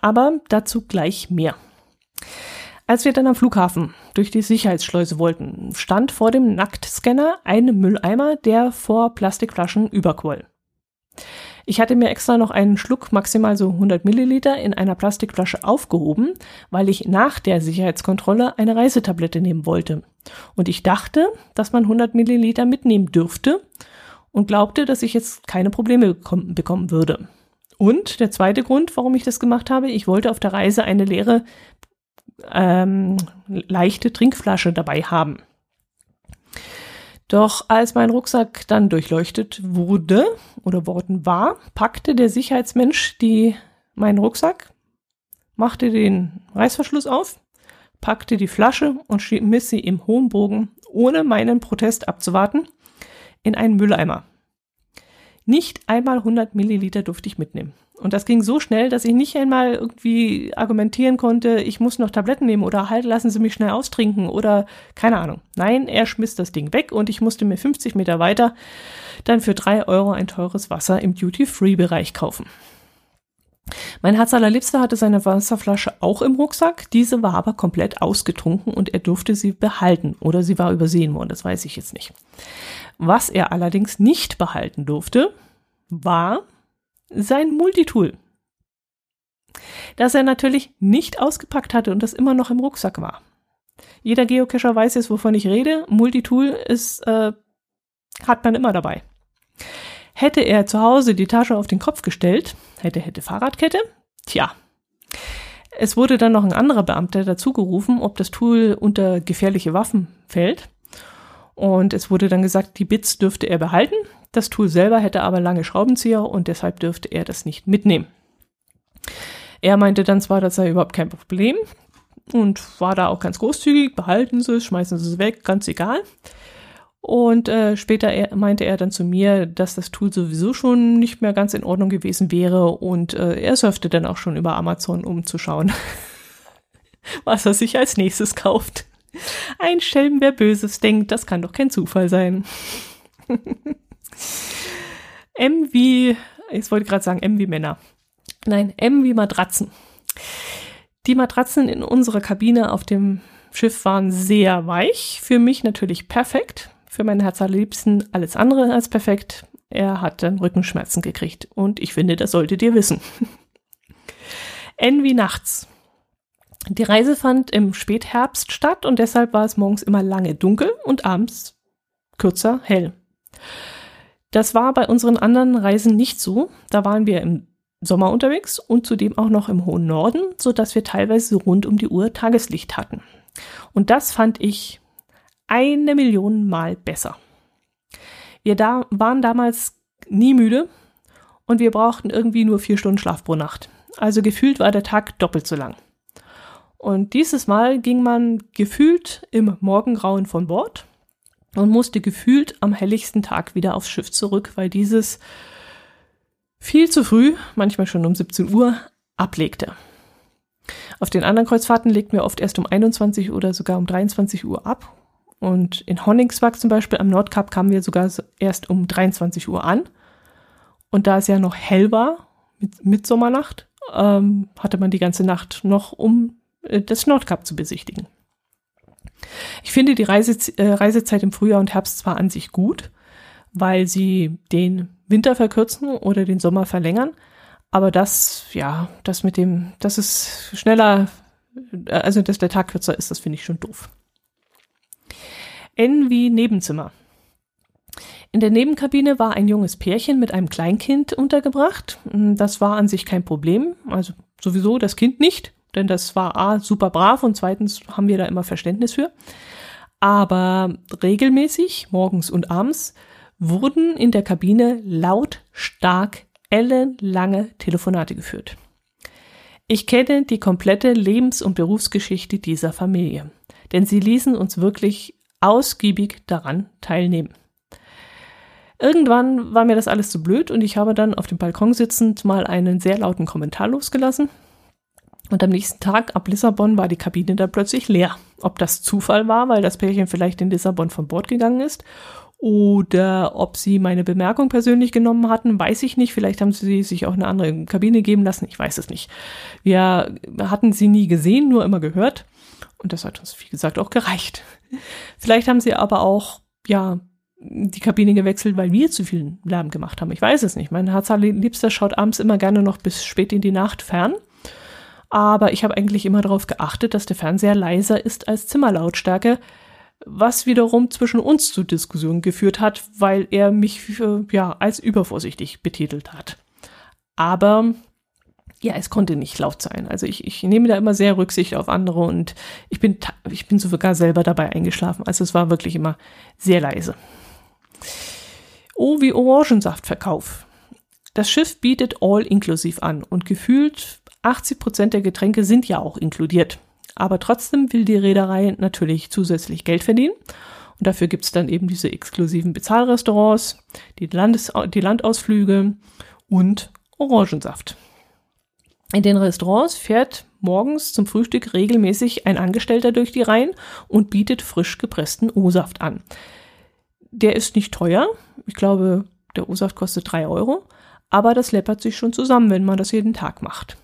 aber dazu gleich mehr. Als wir dann am Flughafen durch die Sicherheitsschleuse wollten, stand vor dem Nacktscanner ein Mülleimer, der vor Plastikflaschen überquoll. Ich hatte mir extra noch einen Schluck, maximal so 100 Milliliter, in einer Plastikflasche aufgehoben, weil ich nach der Sicherheitskontrolle eine Reisetablette nehmen wollte. Und ich dachte, dass man 100 Milliliter mitnehmen dürfte und glaubte, dass ich jetzt keine Probleme bekommen würde. Und der zweite Grund, warum ich das gemacht habe, ich wollte auf der Reise eine leere ähm, leichte Trinkflasche dabei haben. Doch als mein Rucksack dann durchleuchtet wurde oder worden war, packte der Sicherheitsmensch die, meinen Rucksack, machte den Reißverschluss auf, packte die Flasche und schmiss sie im hohen Bogen, ohne meinen Protest abzuwarten, in einen Mülleimer. Nicht einmal 100 Milliliter durfte ich mitnehmen. Und das ging so schnell, dass ich nicht einmal irgendwie argumentieren konnte, ich muss noch Tabletten nehmen oder halt lassen Sie mich schnell austrinken oder keine Ahnung. Nein, er schmiss das Ding weg und ich musste mir 50 Meter weiter dann für drei Euro ein teures Wasser im Duty-Free-Bereich kaufen. Mein Herz allerliebster hatte seine Wasserflasche auch im Rucksack. Diese war aber komplett ausgetrunken und er durfte sie behalten oder sie war übersehen worden, das weiß ich jetzt nicht. Was er allerdings nicht behalten durfte, war sein Multitool. Das er natürlich nicht ausgepackt hatte und das immer noch im Rucksack war. Jeder Geocacher weiß jetzt, wovon ich rede. Multitool ist, äh, hat man immer dabei. Hätte er zu Hause die Tasche auf den Kopf gestellt, hätte, hätte Fahrradkette, tja. Es wurde dann noch ein anderer Beamter dazugerufen, ob das Tool unter gefährliche Waffen fällt. Und es wurde dann gesagt, die Bits dürfte er behalten, das Tool selber hätte aber lange Schraubenzieher und deshalb dürfte er das nicht mitnehmen. Er meinte dann zwar, das sei überhaupt kein Problem und war da auch ganz großzügig, behalten Sie es, schmeißen Sie es weg, ganz egal. Und äh, später er, meinte er dann zu mir, dass das Tool sowieso schon nicht mehr ganz in Ordnung gewesen wäre und äh, er surfte dann auch schon über Amazon, um zu schauen, was er sich als nächstes kauft. Ein Schelm, wer Böses denkt, das kann doch kein Zufall sein. M wie, ich wollte gerade sagen M wie Männer. Nein, M wie Matratzen. Die Matratzen in unserer Kabine auf dem Schiff waren sehr weich. Für mich natürlich perfekt. Für mein Herz allerliebsten alles andere als perfekt. Er hat dann Rückenschmerzen gekriegt. Und ich finde, das solltet ihr wissen. N wie nachts. Die Reise fand im Spätherbst statt und deshalb war es morgens immer lange dunkel und abends kürzer hell. Das war bei unseren anderen Reisen nicht so. Da waren wir im Sommer unterwegs und zudem auch noch im hohen Norden, so dass wir teilweise rund um die Uhr Tageslicht hatten. Und das fand ich eine Million Mal besser. Wir da waren damals nie müde und wir brauchten irgendwie nur vier Stunden Schlaf pro Nacht. Also gefühlt war der Tag doppelt so lang. Und dieses Mal ging man gefühlt im Morgengrauen von Bord und musste gefühlt am helligsten Tag wieder aufs Schiff zurück, weil dieses viel zu früh, manchmal schon um 17 Uhr, ablegte. Auf den anderen Kreuzfahrten legten wir oft erst um 21 oder sogar um 23 Uhr ab. Und in Honningsvag zum Beispiel am Nordkap kamen wir sogar erst um 23 Uhr an. Und da es ja noch hell war, mit Mitsommernacht, ähm, hatte man die ganze Nacht noch, um äh, das Nordkap zu besichtigen. Ich finde die Reise, äh, Reisezeit im Frühjahr und Herbst zwar an sich gut, weil sie den Winter verkürzen oder den Sommer verlängern, aber das, ja, das mit dem, dass es schneller, äh, also dass der Tag kürzer ist, das finde ich schon doof. N wie Nebenzimmer. In der Nebenkabine war ein junges Pärchen mit einem Kleinkind untergebracht. Das war an sich kein Problem, also sowieso das Kind nicht, denn das war A, super brav und zweitens haben wir da immer Verständnis für. Aber regelmäßig, morgens und abends, wurden in der Kabine lautstark ellenlange Telefonate geführt. Ich kenne die komplette Lebens- und Berufsgeschichte dieser Familie, denn sie ließen uns wirklich ausgiebig daran teilnehmen. Irgendwann war mir das alles zu blöd und ich habe dann auf dem Balkon sitzend mal einen sehr lauten Kommentar losgelassen. Und am nächsten Tag ab Lissabon war die Kabine dann plötzlich leer. Ob das Zufall war, weil das Pärchen vielleicht in Lissabon von Bord gegangen ist, oder ob sie meine Bemerkung persönlich genommen hatten, weiß ich nicht. Vielleicht haben sie sich auch eine andere Kabine geben lassen. Ich weiß es nicht. Wir hatten sie nie gesehen, nur immer gehört. Und das hat uns, wie gesagt, auch gereicht. Vielleicht haben sie aber auch, ja, die Kabine gewechselt, weil wir zu viel Lärm gemacht haben. Ich weiß es nicht. Mein Herzliebster schaut abends immer gerne noch bis spät in die Nacht fern. Aber ich habe eigentlich immer darauf geachtet, dass der Fernseher leiser ist als Zimmerlautstärke, was wiederum zwischen uns zu Diskussionen geführt hat, weil er mich äh, ja als übervorsichtig betitelt hat. Aber ja, es konnte nicht laut sein. Also ich, ich nehme da immer sehr Rücksicht auf andere und ich bin, ich bin sogar selber dabei eingeschlafen. Also es war wirklich immer sehr leise. Oh, wie Orangensaftverkauf. Das Schiff bietet All-Inklusiv an und gefühlt 80 Prozent der Getränke sind ja auch inkludiert. Aber trotzdem will die Reederei natürlich zusätzlich Geld verdienen. Und dafür gibt es dann eben diese exklusiven Bezahlrestaurants, die, Landes die Landausflüge und Orangensaft. In den Restaurants fährt morgens zum Frühstück regelmäßig ein Angestellter durch die Reihen und bietet frisch gepressten O-Saft an. Der ist nicht teuer. Ich glaube, der O-Saft kostet drei Euro. Aber das läppert sich schon zusammen, wenn man das jeden Tag macht.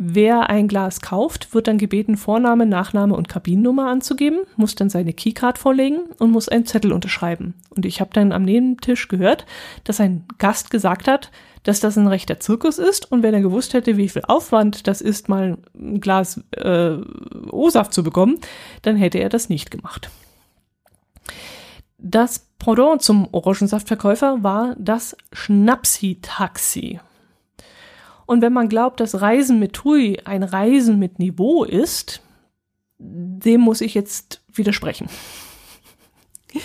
Wer ein Glas kauft, wird dann gebeten, Vorname, Nachname und Kabinennummer anzugeben, muss dann seine Keycard vorlegen und muss einen Zettel unterschreiben. Und ich habe dann am Nebentisch gehört, dass ein Gast gesagt hat, dass das ein rechter Zirkus ist und wenn er gewusst hätte, wie viel Aufwand das ist, mal ein Glas äh, O-Saft zu bekommen, dann hätte er das nicht gemacht. Das Pendant zum Orangensaftverkäufer war das Schnapsi-Taxi. Und wenn man glaubt, dass Reisen mit TUI ein Reisen mit Niveau ist, dem muss ich jetzt widersprechen.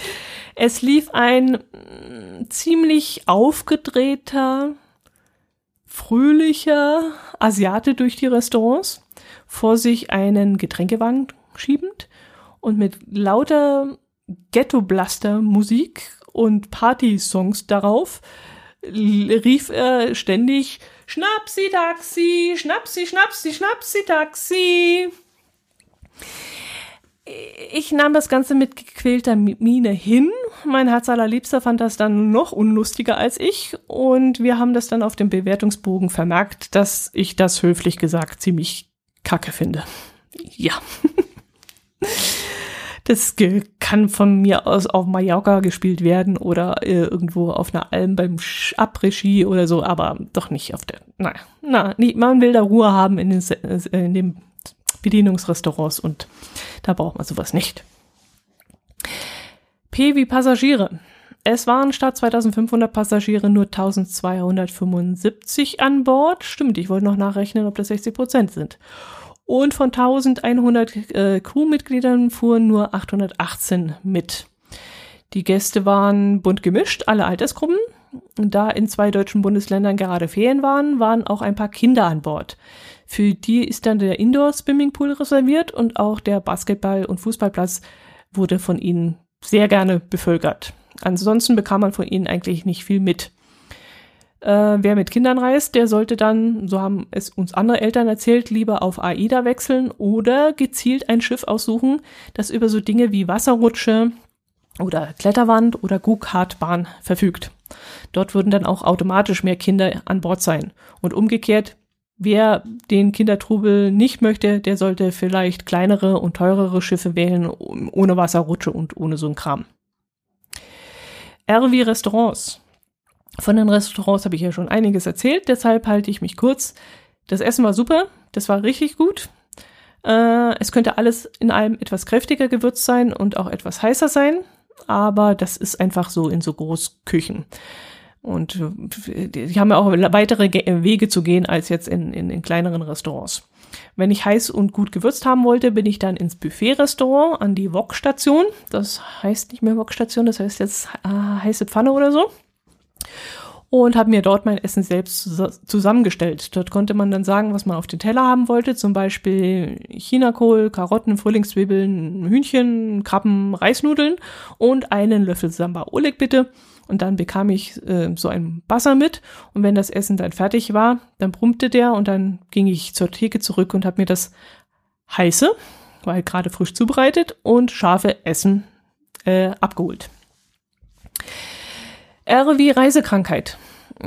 Es lief ein mm, ziemlich aufgedrehter, fröhlicher Asiate durch die Restaurants, vor sich einen Getränkewagen schiebend und mit lauter Ghetto-Blaster-Musik und Party-Songs darauf rief er ständig Schnapsi Taxi, Schnapsi, Schnapsi, Schnapsi Taxi. Ich nahm das Ganze mit gequälter Miene hin. Mein Herz allerliebster fand das dann noch unlustiger als ich und wir haben das dann auf dem Bewertungsbogen vermerkt, dass ich das höflich gesagt ziemlich kacke finde. Ja. Das kann von mir aus auf Mallorca gespielt werden oder äh, irgendwo auf einer Alm beim Après-Ski oder so, aber doch nicht auf der. Naja, na, nie, man will da Ruhe haben in den, äh, in den Bedienungsrestaurants und da braucht man sowas nicht. P wie Passagiere. Es waren statt 2500 Passagiere nur 1275 an Bord. Stimmt, ich wollte noch nachrechnen, ob das 60 Prozent sind. Und von 1100 äh, Crewmitgliedern fuhren nur 818 mit. Die Gäste waren bunt gemischt, alle Altersgruppen. Da in zwei deutschen Bundesländern gerade Ferien waren, waren auch ein paar Kinder an Bord. Für die ist dann der Indoor-Swimmingpool reserviert und auch der Basketball- und Fußballplatz wurde von ihnen sehr gerne bevölkert. Ansonsten bekam man von ihnen eigentlich nicht viel mit. Äh, wer mit Kindern reist, der sollte dann, so haben es uns andere Eltern erzählt, lieber auf AIDA wechseln oder gezielt ein Schiff aussuchen, das über so Dinge wie Wasserrutsche oder Kletterwand oder Go-Kartbahn verfügt. Dort würden dann auch automatisch mehr Kinder an Bord sein. Und umgekehrt, wer den Kindertrubel nicht möchte, der sollte vielleicht kleinere und teurere Schiffe wählen, ohne Wasserrutsche und ohne so ein Kram. R wie Restaurants. Von den Restaurants habe ich ja schon einiges erzählt, deshalb halte ich mich kurz. Das Essen war super, das war richtig gut. Äh, es könnte alles in allem etwas kräftiger gewürzt sein und auch etwas heißer sein, aber das ist einfach so in so Großküchen. Und äh, die haben ja auch weitere Wege zu gehen als jetzt in, in, in kleineren Restaurants. Wenn ich heiß und gut gewürzt haben wollte, bin ich dann ins Buffet-Restaurant an die Wok-Station. Das heißt nicht mehr Wok-Station, das heißt jetzt äh, heiße Pfanne oder so und habe mir dort mein Essen selbst zusammengestellt. Dort konnte man dann sagen, was man auf den Teller haben wollte, zum Beispiel Chinakohl, Karotten, Frühlingszwiebeln, Hühnchen, Krabben, Reisnudeln und einen Löffel Samba Oleg bitte. Und dann bekam ich äh, so ein Basser mit und wenn das Essen dann fertig war, dann brummte der und dann ging ich zur Theke zurück und habe mir das heiße, weil gerade frisch zubereitet und scharfe Essen äh, abgeholt. R wie Reisekrankheit.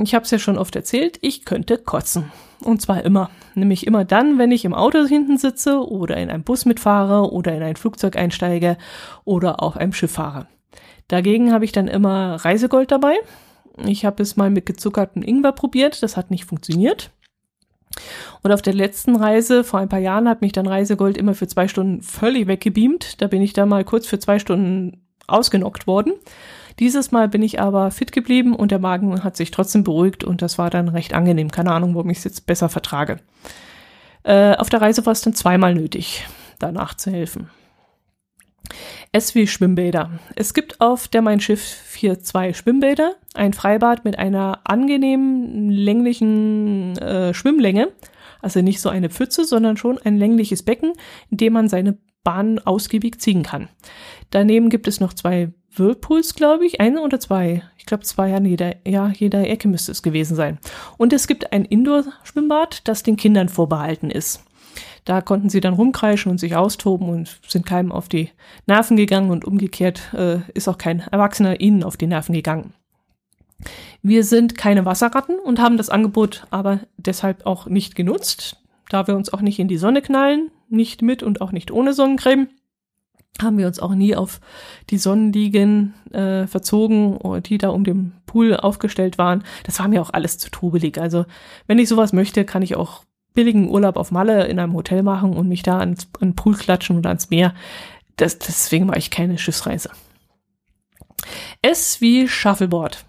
Ich habe es ja schon oft erzählt, ich könnte kotzen. Und zwar immer. Nämlich immer dann, wenn ich im Auto hinten sitze oder in einem Bus mitfahre oder in ein Flugzeug einsteige oder auf einem Schiff fahre. Dagegen habe ich dann immer Reisegold dabei. Ich habe es mal mit gezuckertem Ingwer probiert, das hat nicht funktioniert. Und auf der letzten Reise vor ein paar Jahren hat mich dann Reisegold immer für zwei Stunden völlig weggebeamt. Da bin ich da mal kurz für zwei Stunden ausgenockt worden. Dieses Mal bin ich aber fit geblieben und der Magen hat sich trotzdem beruhigt und das war dann recht angenehm. Keine Ahnung, warum ich es jetzt besser vertrage. Äh, auf der Reise war es dann zweimal nötig, danach zu helfen. S wie Schwimmbäder. Es gibt auf der Mein Schiff 4 zwei Schwimmbäder, ein Freibad mit einer angenehmen länglichen äh, Schwimmlänge, also nicht so eine Pfütze, sondern schon ein längliches Becken, in dem man seine Bahn ausgiebig ziehen kann. Daneben gibt es noch zwei Whirlpools, glaube ich, eine oder zwei. Ich glaube, zwei an jeder, ja, jeder Ecke müsste es gewesen sein. Und es gibt ein Indoor-Schwimmbad, das den Kindern vorbehalten ist. Da konnten sie dann rumkreischen und sich austoben und sind keinem auf die Nerven gegangen und umgekehrt äh, ist auch kein Erwachsener ihnen auf die Nerven gegangen. Wir sind keine Wasserratten und haben das Angebot aber deshalb auch nicht genutzt, da wir uns auch nicht in die Sonne knallen, nicht mit und auch nicht ohne Sonnencreme haben wir uns auch nie auf die Sonnenliegen äh, verzogen, die da um den Pool aufgestellt waren. Das war mir auch alles zu trubelig. Also wenn ich sowas möchte, kann ich auch billigen Urlaub auf Malle in einem Hotel machen und mich da ans, an den Pool klatschen oder ans Meer. Das, deswegen mache ich keine Schiffsreise. S wie Shuffleboard.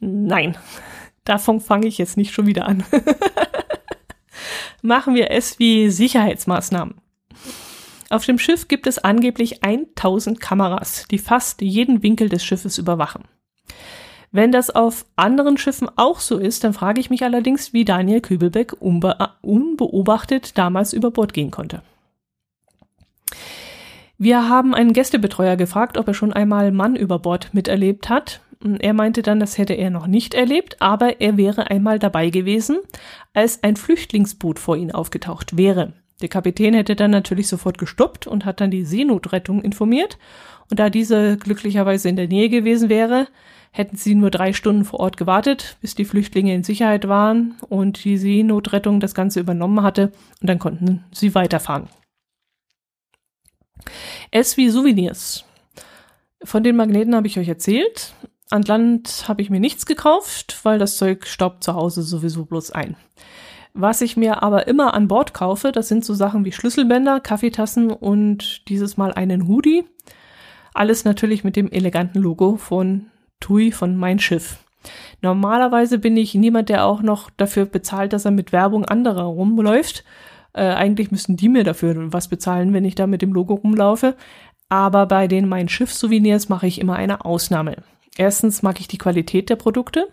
Nein, davon fange ich jetzt nicht schon wieder an. Machen wir S wie Sicherheitsmaßnahmen. Auf dem Schiff gibt es angeblich 1000 Kameras, die fast jeden Winkel des Schiffes überwachen. Wenn das auf anderen Schiffen auch so ist, dann frage ich mich allerdings, wie Daniel Kübelbeck unbe unbeobachtet damals über Bord gehen konnte. Wir haben einen Gästebetreuer gefragt, ob er schon einmal Mann über Bord miterlebt hat. Er meinte dann, das hätte er noch nicht erlebt, aber er wäre einmal dabei gewesen, als ein Flüchtlingsboot vor ihm aufgetaucht wäre. Der Kapitän hätte dann natürlich sofort gestoppt und hat dann die Seenotrettung informiert. Und da diese glücklicherweise in der Nähe gewesen wäre, hätten sie nur drei Stunden vor Ort gewartet, bis die Flüchtlinge in Sicherheit waren und die Seenotrettung das Ganze übernommen hatte. Und dann konnten sie weiterfahren. Es wie Souvenirs. Von den Magneten habe ich euch erzählt. An Land habe ich mir nichts gekauft, weil das Zeug staubt zu Hause sowieso bloß ein. Was ich mir aber immer an Bord kaufe, das sind so Sachen wie Schlüsselbänder, Kaffeetassen und dieses Mal einen Hoodie. Alles natürlich mit dem eleganten Logo von TUI von Mein Schiff. Normalerweise bin ich niemand, der auch noch dafür bezahlt, dass er mit Werbung anderer rumläuft. Äh, eigentlich müssten die mir dafür was bezahlen, wenn ich da mit dem Logo rumlaufe. Aber bei den Mein Schiff-Souvenirs mache ich immer eine Ausnahme. Erstens mag ich die Qualität der Produkte.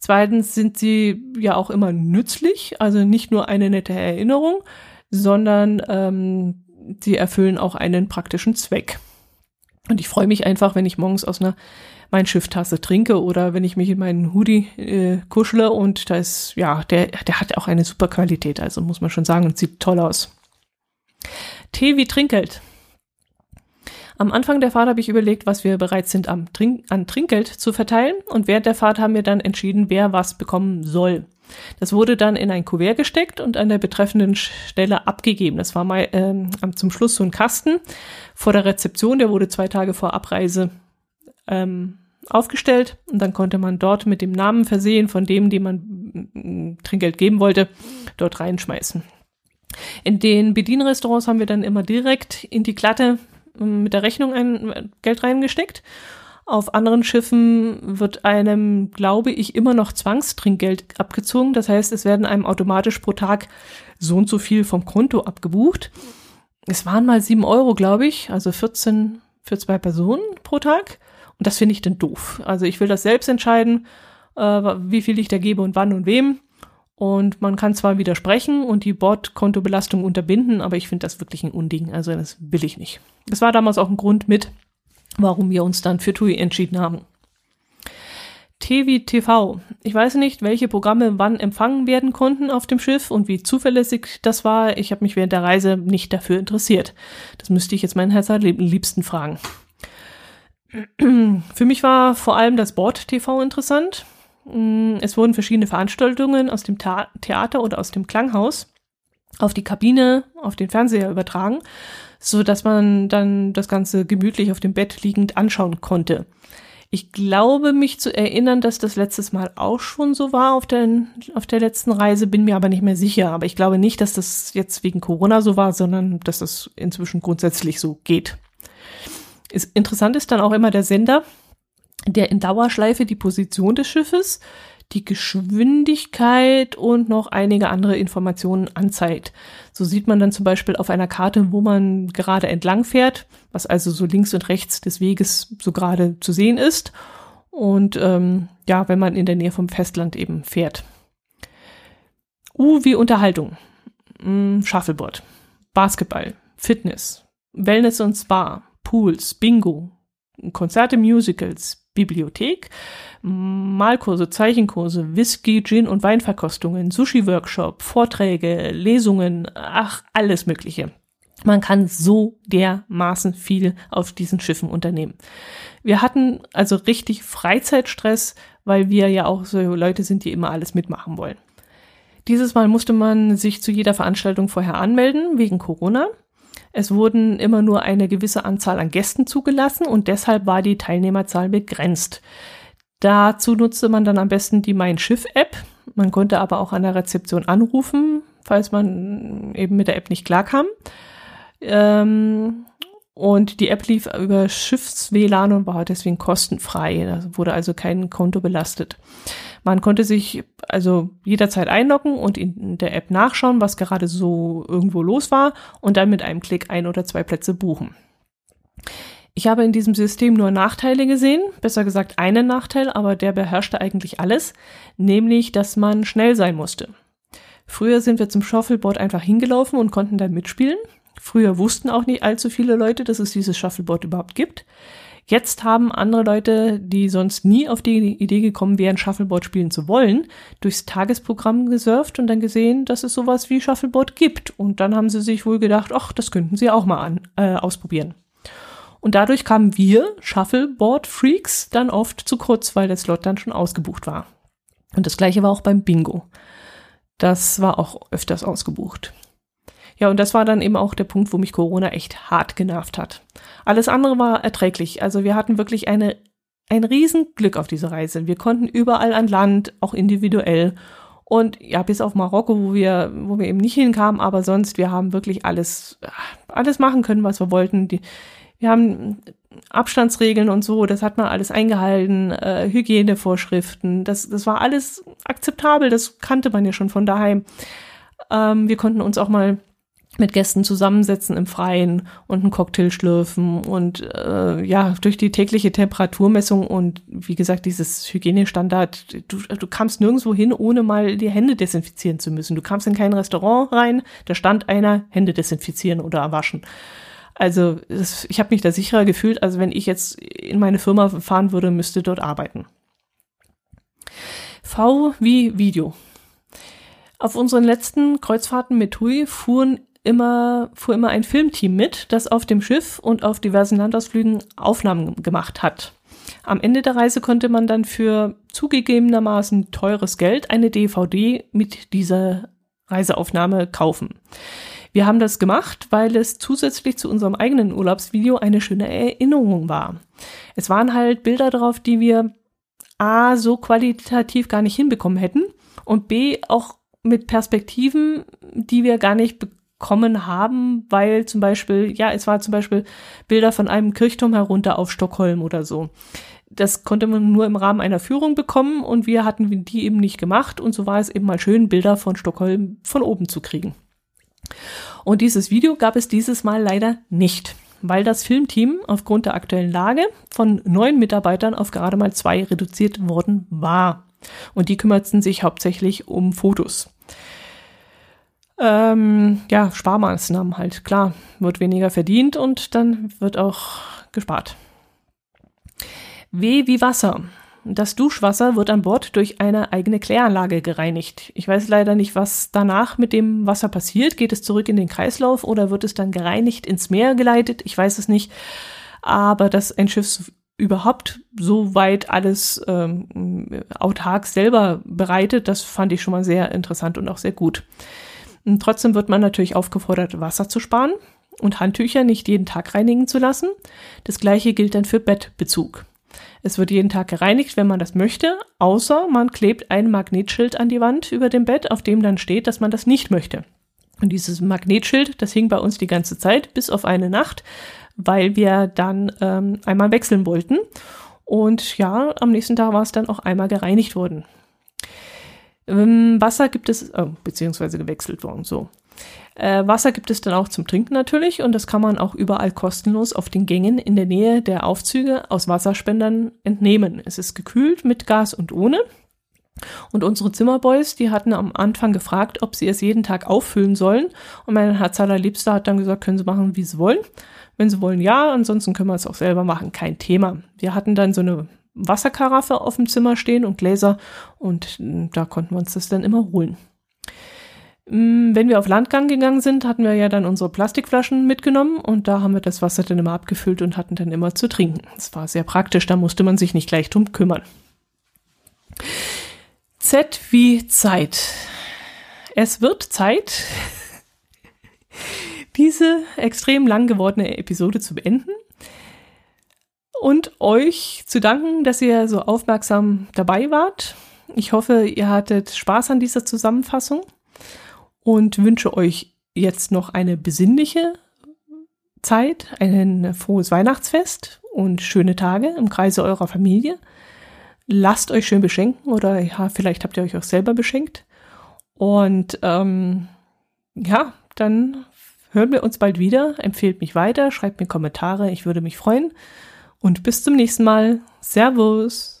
Zweitens sind sie ja auch immer nützlich, also nicht nur eine nette Erinnerung, sondern ähm, sie erfüllen auch einen praktischen Zweck. Und ich freue mich einfach, wenn ich morgens aus einer mein Schifftasse trinke oder wenn ich mich in meinen Hoodie äh, kuschle und da ist, ja, der, der hat auch eine super Qualität, also muss man schon sagen und sieht toll aus. Tee wie Trinkgeld. Am Anfang der Fahrt habe ich überlegt, was wir bereit sind Trink an Trinkgeld zu verteilen und während der Fahrt haben wir dann entschieden, wer was bekommen soll. Das wurde dann in ein Kuvert gesteckt und an der betreffenden Stelle abgegeben. Das war mal ähm, zum Schluss so ein Kasten vor der Rezeption, der wurde zwei Tage vor Abreise ähm, aufgestellt und dann konnte man dort mit dem Namen versehen von dem, dem man Trinkgeld geben wollte, dort reinschmeißen. In den Bedienrestaurants haben wir dann immer direkt in die Glatte mit der Rechnung ein Geld reingesteckt. Auf anderen Schiffen wird einem, glaube ich, immer noch Zwangstrinkgeld abgezogen. Das heißt, es werden einem automatisch pro Tag so und so viel vom Konto abgebucht. Es waren mal sieben Euro, glaube ich, also 14 für zwei Personen pro Tag. Und das finde ich dann doof. Also ich will das selbst entscheiden, äh, wie viel ich da gebe und wann und wem. Und man kann zwar widersprechen und die Bordkontobelastung unterbinden, aber ich finde das wirklich ein Unding. Also das will ich nicht. Das war damals auch ein Grund mit, warum wir uns dann für TUI entschieden haben. TV TV. Ich weiß nicht, welche Programme wann empfangen werden konnten auf dem Schiff und wie zuverlässig das war. Ich habe mich während der Reise nicht dafür interessiert. Das müsste ich jetzt meinen Herz liebsten fragen. Für mich war vor allem das Bord-TV interessant. Mm, es wurden verschiedene Veranstaltungen aus dem Theater oder aus dem Klanghaus auf die Kabine, auf den Fernseher übertragen, so dass man dann das Ganze gemütlich auf dem Bett liegend anschauen konnte. Ich glaube, mich zu erinnern, dass das letztes Mal auch schon so war auf der, auf der letzten Reise, bin mir aber nicht mehr sicher. Aber ich glaube nicht, dass das jetzt wegen Corona so war, sondern dass das inzwischen grundsätzlich so geht. Ist, interessant ist dann auch immer der Sender, der in Dauerschleife die Position des Schiffes, die Geschwindigkeit und noch einige andere Informationen anzeigt. So sieht man dann zum Beispiel auf einer Karte, wo man gerade entlang fährt, was also so links und rechts des Weges so gerade zu sehen ist. Und ähm, ja, wenn man in der Nähe vom Festland eben fährt. U wie Unterhaltung. Hm, Shuffleboard. Basketball. Fitness. Wellness und Spa. Pools, Bingo, Konzerte, Musicals, Bibliothek, Malkurse, Zeichenkurse, Whisky, Gin und Weinverkostungen, Sushi-Workshop, Vorträge, Lesungen, ach, alles Mögliche. Man kann so dermaßen viel auf diesen Schiffen unternehmen. Wir hatten also richtig Freizeitstress, weil wir ja auch so Leute sind, die immer alles mitmachen wollen. Dieses Mal musste man sich zu jeder Veranstaltung vorher anmelden, wegen Corona. Es wurden immer nur eine gewisse Anzahl an Gästen zugelassen und deshalb war die Teilnehmerzahl begrenzt. Dazu nutzte man dann am besten die Mein Schiff App. Man konnte aber auch an der Rezeption anrufen, falls man eben mit der App nicht klarkam. Ähm, und die App lief über Schiffs-WLAN und war deswegen kostenfrei. Da wurde also kein Konto belastet. Man konnte sich also jederzeit einloggen und in der App nachschauen, was gerade so irgendwo los war und dann mit einem Klick ein oder zwei Plätze buchen. Ich habe in diesem System nur Nachteile gesehen, besser gesagt einen Nachteil, aber der beherrschte eigentlich alles, nämlich, dass man schnell sein musste. Früher sind wir zum Shuffleboard einfach hingelaufen und konnten dann mitspielen. Früher wussten auch nicht allzu viele Leute, dass es dieses Shuffleboard überhaupt gibt. Jetzt haben andere Leute, die sonst nie auf die Idee gekommen wären, Shuffleboard spielen zu wollen, durchs Tagesprogramm gesurft und dann gesehen, dass es sowas wie Shuffleboard gibt. Und dann haben sie sich wohl gedacht, ach, das könnten sie auch mal an, äh, ausprobieren. Und dadurch kamen wir, Shuffleboard-Freaks, dann oft zu kurz, weil der Slot dann schon ausgebucht war. Und das gleiche war auch beim Bingo. Das war auch öfters ausgebucht. Ja, und das war dann eben auch der Punkt, wo mich Corona echt hart genervt hat. Alles andere war erträglich. Also wir hatten wirklich eine, ein Riesenglück auf dieser Reise. Wir konnten überall an Land, auch individuell. Und ja, bis auf Marokko, wo wir, wo wir eben nicht hinkamen, aber sonst, wir haben wirklich alles, alles machen können, was wir wollten. Die, wir haben Abstandsregeln und so, das hat man alles eingehalten, äh, Hygienevorschriften, das, das war alles akzeptabel, das kannte man ja schon von daheim. Ähm, wir konnten uns auch mal mit Gästen zusammensetzen im Freien und einen Cocktail schlürfen und äh, ja, durch die tägliche Temperaturmessung und wie gesagt, dieses Hygienestandard, du, du kamst nirgendwo hin, ohne mal die Hände desinfizieren zu müssen. Du kamst in kein Restaurant rein, da stand einer, Hände desinfizieren oder waschen. Also das, ich habe mich da sicherer gefühlt, als wenn ich jetzt in meine Firma fahren würde, müsste dort arbeiten. V wie Video. Auf unseren letzten Kreuzfahrten mit TUI fuhren immer, fuhr immer ein Filmteam mit, das auf dem Schiff und auf diversen Landausflügen Aufnahmen gemacht hat. Am Ende der Reise konnte man dann für zugegebenermaßen teures Geld eine DVD mit dieser Reiseaufnahme kaufen. Wir haben das gemacht, weil es zusätzlich zu unserem eigenen Urlaubsvideo eine schöne Erinnerung war. Es waren halt Bilder drauf, die wir A so qualitativ gar nicht hinbekommen hätten und B auch mit Perspektiven, die wir gar nicht bekommen haben, weil zum Beispiel, ja, es war zum Beispiel Bilder von einem Kirchturm herunter auf Stockholm oder so. Das konnte man nur im Rahmen einer Führung bekommen und wir hatten die eben nicht gemacht und so war es eben mal schön, Bilder von Stockholm von oben zu kriegen. Und dieses Video gab es dieses Mal leider nicht, weil das Filmteam aufgrund der aktuellen Lage von neun Mitarbeitern auf gerade mal zwei reduziert worden war. Und die kümmerten sich hauptsächlich um Fotos. Ähm, ja, Sparmaßnahmen halt, klar, wird weniger verdient und dann wird auch gespart. W wie Wasser. Das Duschwasser wird an Bord durch eine eigene Kläranlage gereinigt. Ich weiß leider nicht, was danach mit dem Wasser passiert. Geht es zurück in den Kreislauf oder wird es dann gereinigt ins Meer geleitet? Ich weiß es nicht. Aber dass ein Schiff überhaupt so weit alles ähm, autark selber bereitet, das fand ich schon mal sehr interessant und auch sehr gut. Und trotzdem wird man natürlich aufgefordert, Wasser zu sparen und Handtücher nicht jeden Tag reinigen zu lassen. Das gleiche gilt dann für Bettbezug. Es wird jeden Tag gereinigt, wenn man das möchte, außer man klebt ein Magnetschild an die Wand über dem Bett, auf dem dann steht, dass man das nicht möchte. Und dieses Magnetschild, das hing bei uns die ganze Zeit, bis auf eine Nacht, weil wir dann ähm, einmal wechseln wollten. Und ja, am nächsten Tag war es dann auch einmal gereinigt worden. Ähm, Wasser gibt es, oh, beziehungsweise gewechselt worden, so. Äh, Wasser gibt es dann auch zum Trinken natürlich und das kann man auch überall kostenlos auf den Gängen in der Nähe der Aufzüge aus Wasserspendern entnehmen. Es ist gekühlt mit Gas und ohne. Und unsere Zimmerboys, die hatten am Anfang gefragt, ob sie es jeden Tag auffüllen sollen. Und mein Herz allerliebster hat dann gesagt, können sie machen, wie sie wollen. Wenn sie wollen, ja, ansonsten können wir es auch selber machen, kein Thema. Wir hatten dann so eine Wasserkaraffe auf dem Zimmer stehen und Gläser und da konnten wir uns das dann immer holen. Mm, wenn wir auf Landgang gegangen sind, hatten wir ja dann unsere Plastikflaschen mitgenommen und da haben wir das Wasser dann immer abgefüllt und hatten dann immer zu trinken. Das war sehr praktisch, da musste man sich nicht gleich drum kümmern. Z wie Zeit. Es wird Zeit, diese extrem lang gewordene Episode zu beenden und euch zu danken, dass ihr so aufmerksam dabei wart. Ich hoffe, ihr hattet Spaß an dieser Zusammenfassung und wünsche euch jetzt noch eine besinnliche Zeit, ein frohes Weihnachtsfest und schöne Tage im Kreise eurer Familie. Lasst euch schön beschenken oder ja, vielleicht habt ihr euch auch selber beschenkt. Und ähm, ja, dann hören wir uns bald wieder. Empfehlt mich weiter, schreibt mir Kommentare, ich würde mich freuen. Und bis zum nächsten Mal. Servus.